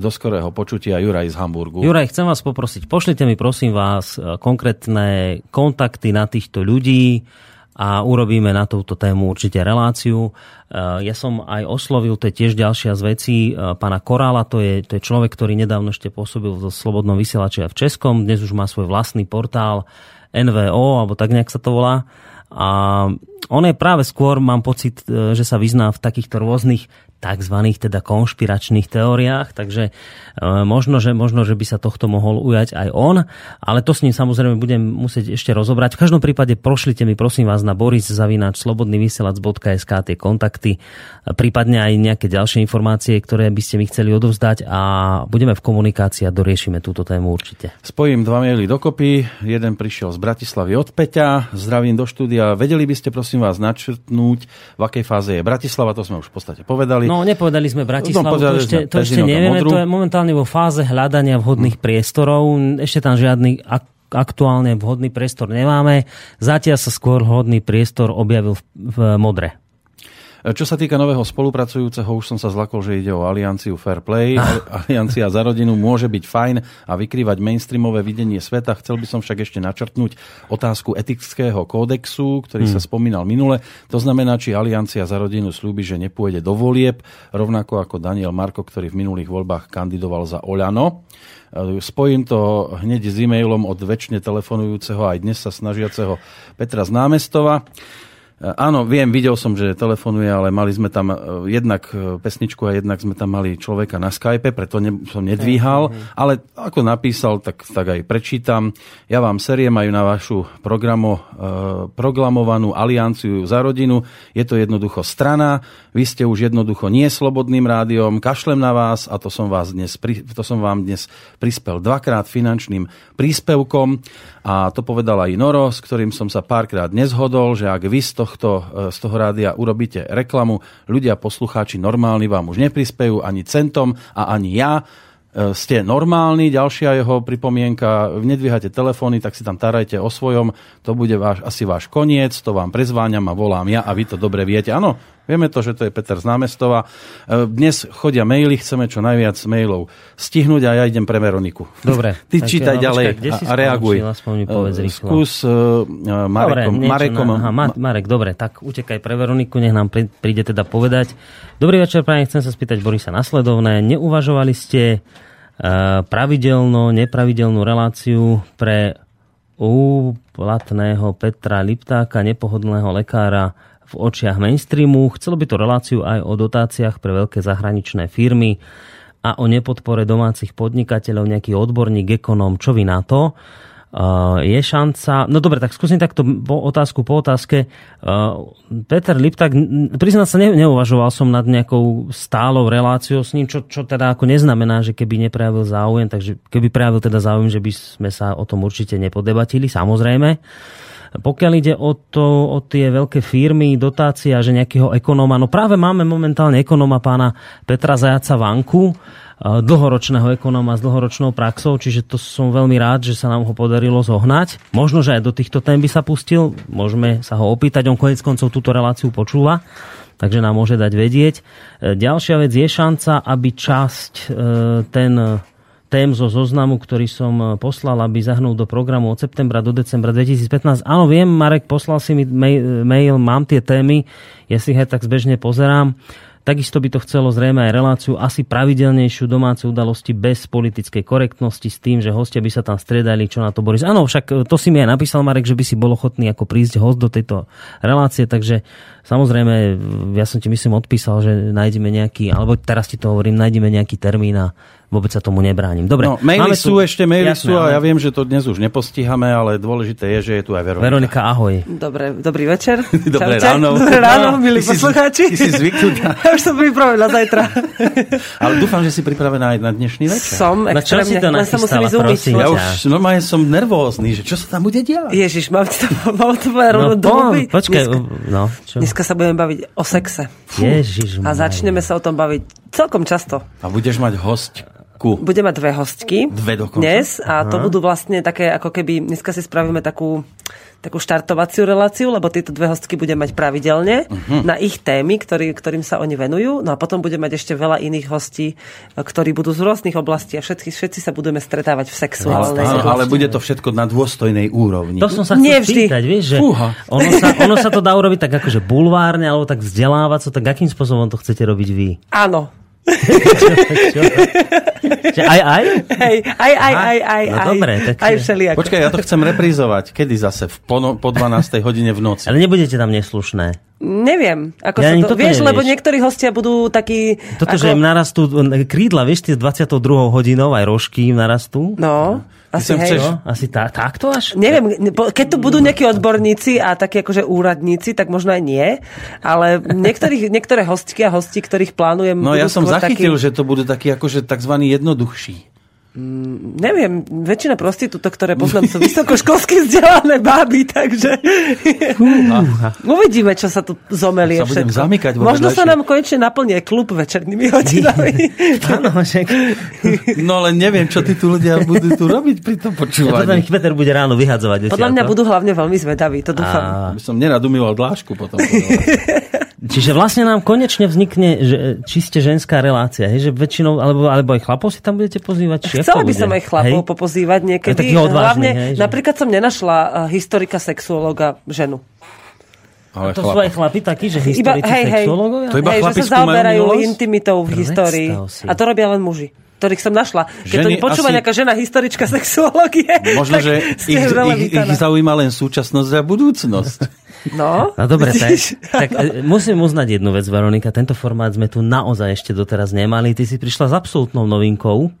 Do skorého počutia Juraj z Hamburgu. Juraj, chcem vás poprosiť, pošlite mi prosím vás konkrétne kontakty na týchto ľudí a urobíme na túto tému určite reláciu. Ja som aj oslovil, to je tiež ďalšia z vecí, pána Korála, to je, to je človek, ktorý nedávno ešte pôsobil v Slobodnom vysielači a v Českom, dnes už má svoj vlastný portál NVO, alebo tak nejak sa to volá. A on je práve skôr, mám pocit, že sa vyzná v takýchto rôznych tzv. teda konšpiračných teóriách, takže e, možno že, možno, že by sa tohto mohol ujať aj on, ale to s ním samozrejme budem musieť ešte rozobrať. V každom prípade prošlite mi prosím vás na boris.slobodnyvysielac.sk tie kontakty, prípadne aj nejaké ďalšie informácie, ktoré by ste mi chceli odovzdať a budeme v komunikácii a doriešime túto tému určite. Spojím dva maily dokopy, jeden prišiel z Bratislavy od Peťa, zdravím do štúdia. Vedeli by ste prosím vás načrtnúť, v akej fáze je Bratislava, to sme už v podstate povedali povedali. No, nepovedali sme Bratislavu, no, to ešte, to ešte nevieme, modru. to je momentálne vo fáze hľadania vhodných hmm. priestorov. Ešte tam žiadny ak- aktuálne vhodný priestor nemáme. Zatiaľ sa skôr vhodný priestor objavil v, v Modre. Čo sa týka nového spolupracujúceho, už som sa zlakol, že ide o Alianciu Fair Play. Aliancia za rodinu môže byť fajn a vykrývať mainstreamové videnie sveta. Chcel by som však ešte načrtnúť otázku etického kódexu, ktorý hmm. sa spomínal minule. To znamená, či Aliancia za rodinu slúbi, že nepôjde do volieb, rovnako ako Daniel Marko, ktorý v minulých voľbách kandidoval za Oľano. Spojím to hneď s e-mailom od väčšine telefonujúceho aj dnes sa snažiaceho Petra z námestova. Áno, viem, videl som, že telefonuje, ale mali sme tam e, jednak e, pesničku a jednak sme tam mali človeka na Skype, preto ne, som nedvíhal, ale ako napísal, tak, tak aj prečítam. Ja vám série majú na vašu programo, programovanú alianciu za rodinu. Je to jednoducho strana, vy ste už jednoducho nie slobodným rádiom, kašlem na vás a to som, vás dnes, to som vám dnes prispel dvakrát finančným príspevkom a to povedal aj Noro, s ktorým som sa párkrát nezhodol, že ak vy z, tohto, e, z toho rádia urobíte reklamu, ľudia, poslucháči normálni vám už neprispejú ani centom a ani ja e, ste normálni, ďalšia jeho pripomienka, nedvíhate telefóny, tak si tam tarajte o svojom, to bude váš, asi váš koniec, to vám prezváňam a volám ja a vy to dobre viete. Áno, Vieme to, že to je Peter z námestova. E, Dnes chodia maily, chceme čo najviac mailov stihnúť a ja idem pre Veroniku. Dobre. Ty čítaj ďalej počkaj, a, a reaguj. Aspoň povedz E, rýchlo. Skús uh, Marekom. dobre, Marekom na, aha, Ma, Marek, dobre, tak utekaj pre Veroniku, nech nám prí- príde teda povedať. Dobrý večer, prajem, chcem sa spýtať Borisa nasledovné. Neuvažovali ste pravidelnú, nepravidelnú reláciu pre úplatného Petra Liptáka, nepohodlného lekára v očiach mainstreamu. Chcelo by to reláciu aj o dotáciách pre veľké zahraničné firmy a o nepodpore domácich podnikateľov, nejaký odborník, ekonóm, čo vy na to? Uh, je šanca... No dobre, tak skúsim takto po otázku po otázke. Uh, Peter Liptak, priznať sa, ne, neuvažoval som nad nejakou stálou reláciou s ním, čo, čo teda ako neznamená, že keby neprejavil záujem, takže keby prejavil teda záujem, že by sme sa o tom určite nepodebatili, samozrejme. Pokiaľ ide o, to, o tie veľké firmy, dotácia, že nejakého ekonóma, no práve máme momentálne ekonóma pána Petra Zajaca Vanku, eh, dlhoročného ekonóma s dlhoročnou praxou, čiže to som veľmi rád, že sa nám ho podarilo zohnať. Možno, že aj do týchto tém by sa pustil, môžeme sa ho opýtať, on konec koncov túto reláciu počúva, takže nám môže dať vedieť. Eh, Ďalšia vec je šanca, aby časť eh, ten tém zo zoznamu, ktorý som e, poslal, aby zahnul do programu od septembra do decembra 2015. Áno, viem, Marek, poslal si mi mail, mail mám tie témy, ja si aj tak zbežne pozerám. Takisto by to chcelo zrejme aj reláciu asi pravidelnejšiu domáce udalosti bez politickej korektnosti s tým, že hostia by sa tam striedali, čo na to Boris. Áno, však e, to si mi aj napísal Marek, že by si bol ochotný ako prísť host do tejto relácie, takže samozrejme, ja som ti myslím odpísal, že nájdeme nejaký, alebo teraz ti to hovorím, nájdeme nejaký termín a vôbec sa tomu nebránim. Dobre, No, maily máme sú ešte, maily Jasné, sú a ale- ja viem, že to dnes už nepostíhame, ale dôležité je, že je tu aj Veronika. Veronika, ahoj. Dobre, dobrý večer. Dobré Čaute. ráno. Dobré ráno, milí Ty si- poslucháči. ty si zvyknutá. Ja už som pripravená zajtra. Ale dúfam, že si pripravená aj na dnešný večer. Som Na čo si to len sa musím prosím Ja už normálne som nervózny, že čo sa tam bude diať. Ježiš, mám to, mám to No, huby. počkaj, Dneska, no, čo? dneska sa budeme baviť o sexe. Ježiš, A začneme sa o tom baviť celkom často. A budeš mať hostku. Budeme mať dve hostky. Dve dokonca? Dnes a to budú vlastne také, ako keby, dneska si spravíme takú, takú štartovaciu reláciu, lebo tieto dve hostky budeme mať pravidelne Mhm. na ich témy, ktorý, ktorým sa oni venujú. No a potom budeme mať ešte veľa iných hostí, ktorí budú z rôznych oblastí a všetci, všetci sa budeme stretávať v Ale, sexuálnej oblasti. ale bude to všetko na dôstojnej úrovni. To som sa chcel spýtať, vieš, že Fúha. ono sa, ono sa to dá urobiť tak akože bulvárne, alebo tak vzdelávať, tak akým spôsobom to chcete robiť vy? Áno. 嘿嘿嘿嘿嘿嘿 Že aj, aj? Hej, aj, aj, aj, aj, No aj, dobre, tak- aj všelijako. Počkaj, ja to chcem reprízovať. Kedy zase? V po, no- po 12. hodine v noci. Ale nebudete tam neslušné. Neviem, ako Ja sa to... Vieš, nevieš. lebo niektorí hostia budú takí... Toto, ako, že im narastú krídla, vieš, tie 22 hodinou, aj rožky im narastú. No, asi sem hej. chceš- No, asi tá, takto až? Neviem, keď tu budú nejakí odborníci a takí akože úradníci, tak možno aj nie, ale niektorých, niektoré hostky a hosti, ktorých plánujem... No ja som zachytil, takí, že to budú takí akože tzv. Jednoduchší. Neviem, väčšina prostitútok, ktoré poznám, sú vysokoškolsky vzdelané báby, takže uvidíme, čo sa tu zomelie Sa všetko. zamykať Možno sa nám konečne naplnie klub večernými hodinami. Áno. No ale neviem, čo tí tu ľudia budú tu robiť pri tom Ja potom počúvaní. ich Peter bude ráno vyhadzovať. Podľa mňa budú hlavne veľmi zvedaví, to dúfam. A, By som nerad umýval dlášku potom. čiže vlastne nám konečne vznikne že, čiste ženská relácia, hej, že väčšinou, alebo, alebo aj chlapov si tam budete pozývať? Či Chcela by som aj chlapov Hej? popozývať niekedy. odvážnych, Hlavne, hej, že- napríklad som nenašla uh, historika, sexuológa, ženu. Ale To sú aj chlapi takí, že Iba, historici hej, hej, sexuológovia? To iba hej, chlapi že sa zaoberajú minulosť? intimitou v histórii. A to robia len muži ktorých som našla. Keď to Ženy počúva asi- nejaká žena historička sexuológie, Možno, tak že ich, ich, ich zaujíma len súčasnosť a budúcnosť. No, No dobre, tak, vidíš? tak e, musím uznať jednu vec, Veronika. Tento formát sme tu naozaj ešte doteraz nemali. Ty si prišla s absolútnou novinkou.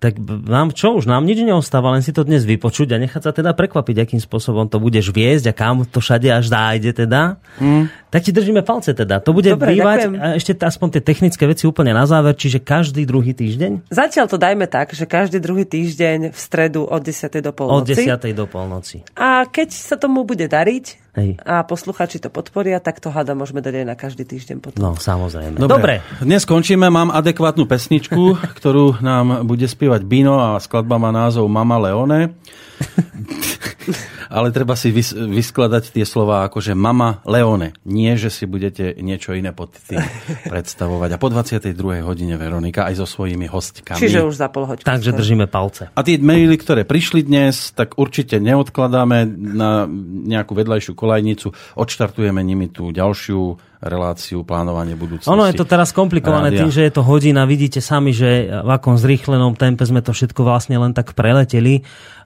Tak nám čo už, nám nič neostáva, len si to dnes vypočuť a nechať sa teda prekvapiť, akým spôsobom to budeš viesť a kam to všade až dájde teda. Mm. Tak ti držíme palce teda. To bude Dobre, bývať ďakujem. a ešte aspoň tie technické veci úplne na záver, čiže každý druhý týždeň Zatiaľ to dajme tak, že každý druhý týždeň v stredu od 10. do od polnoci. 10. do polnoci. A keď sa tomu bude dariť Hej. a posluchači to podporia, tak to hada môžeme dať aj na každý týždeň potom. No, samozrejme. Dobre. Dnes skončíme. Mám adekvátnu pesničku, ktorú nám bude spievať Bino a skladba má názov Mama Leone. Ale treba si vys- vyskladať tie slova ako, že Mama Leone. Nie že si budete niečo iné pod tým predstavovať. A po 22. hodine Veronika aj so svojimi hostkami. Čiže už za pol hodinu. Takže držíme palce. A tie maily, ktoré prišli dnes, tak určite neodkladáme na nejakú vedľajšiu kolajnicu. Odštartujeme nimi tú ďalšiu reláciu plánovanie budúcnosti. Ono je to teraz komplikované Rádia. tým, že je to hodina. Vidíte sami, že v akom zrýchlenom tempe sme to všetko vlastne len tak preleteli.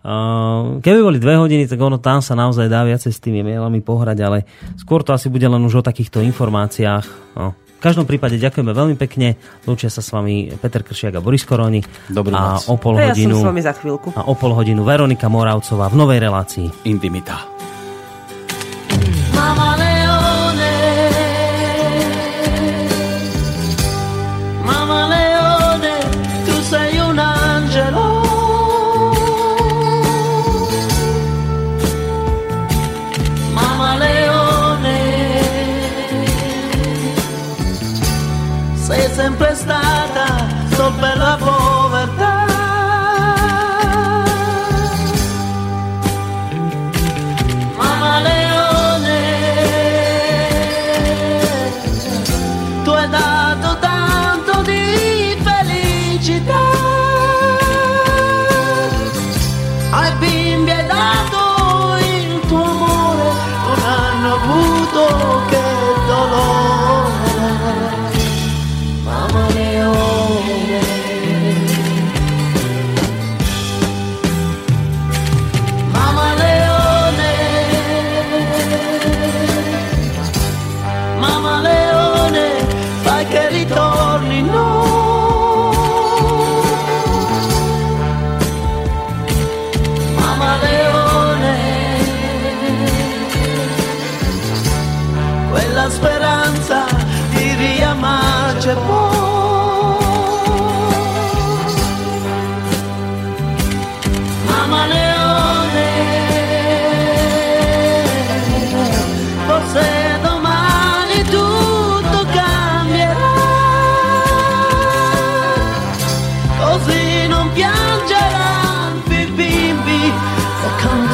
Uh, Keby boli dve hodiny, tak ono tam sa naozaj dá viacej s tými mailami pohrať, ale skôr to asi bude len už o takýchto informáciách. No. V každom prípade ďakujeme veľmi pekne. Lúčia sa s vami Peter Kršiak a Boris Koroni. Dobrú a noc. o pol A ja som hodinu s vami za chvíľku. a o pol hodinu Veronika Moravcová v novej relácii. Intimita.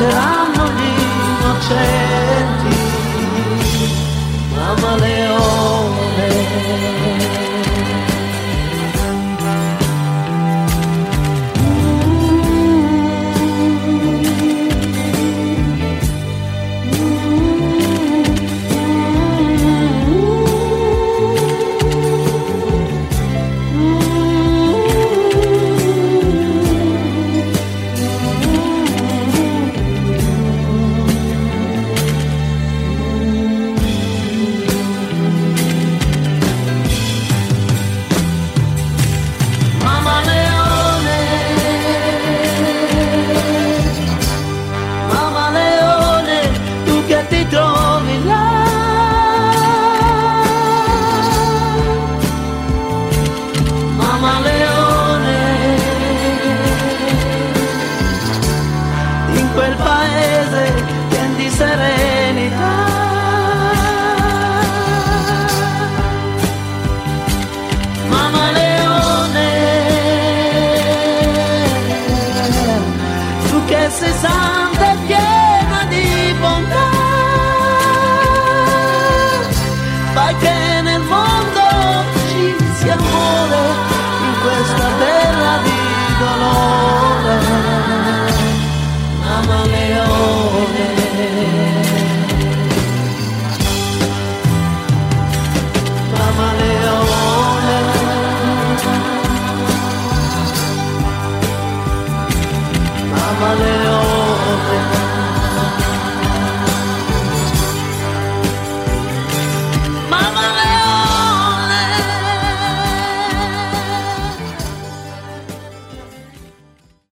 Canteranno gli innocenti. Mamma Leone.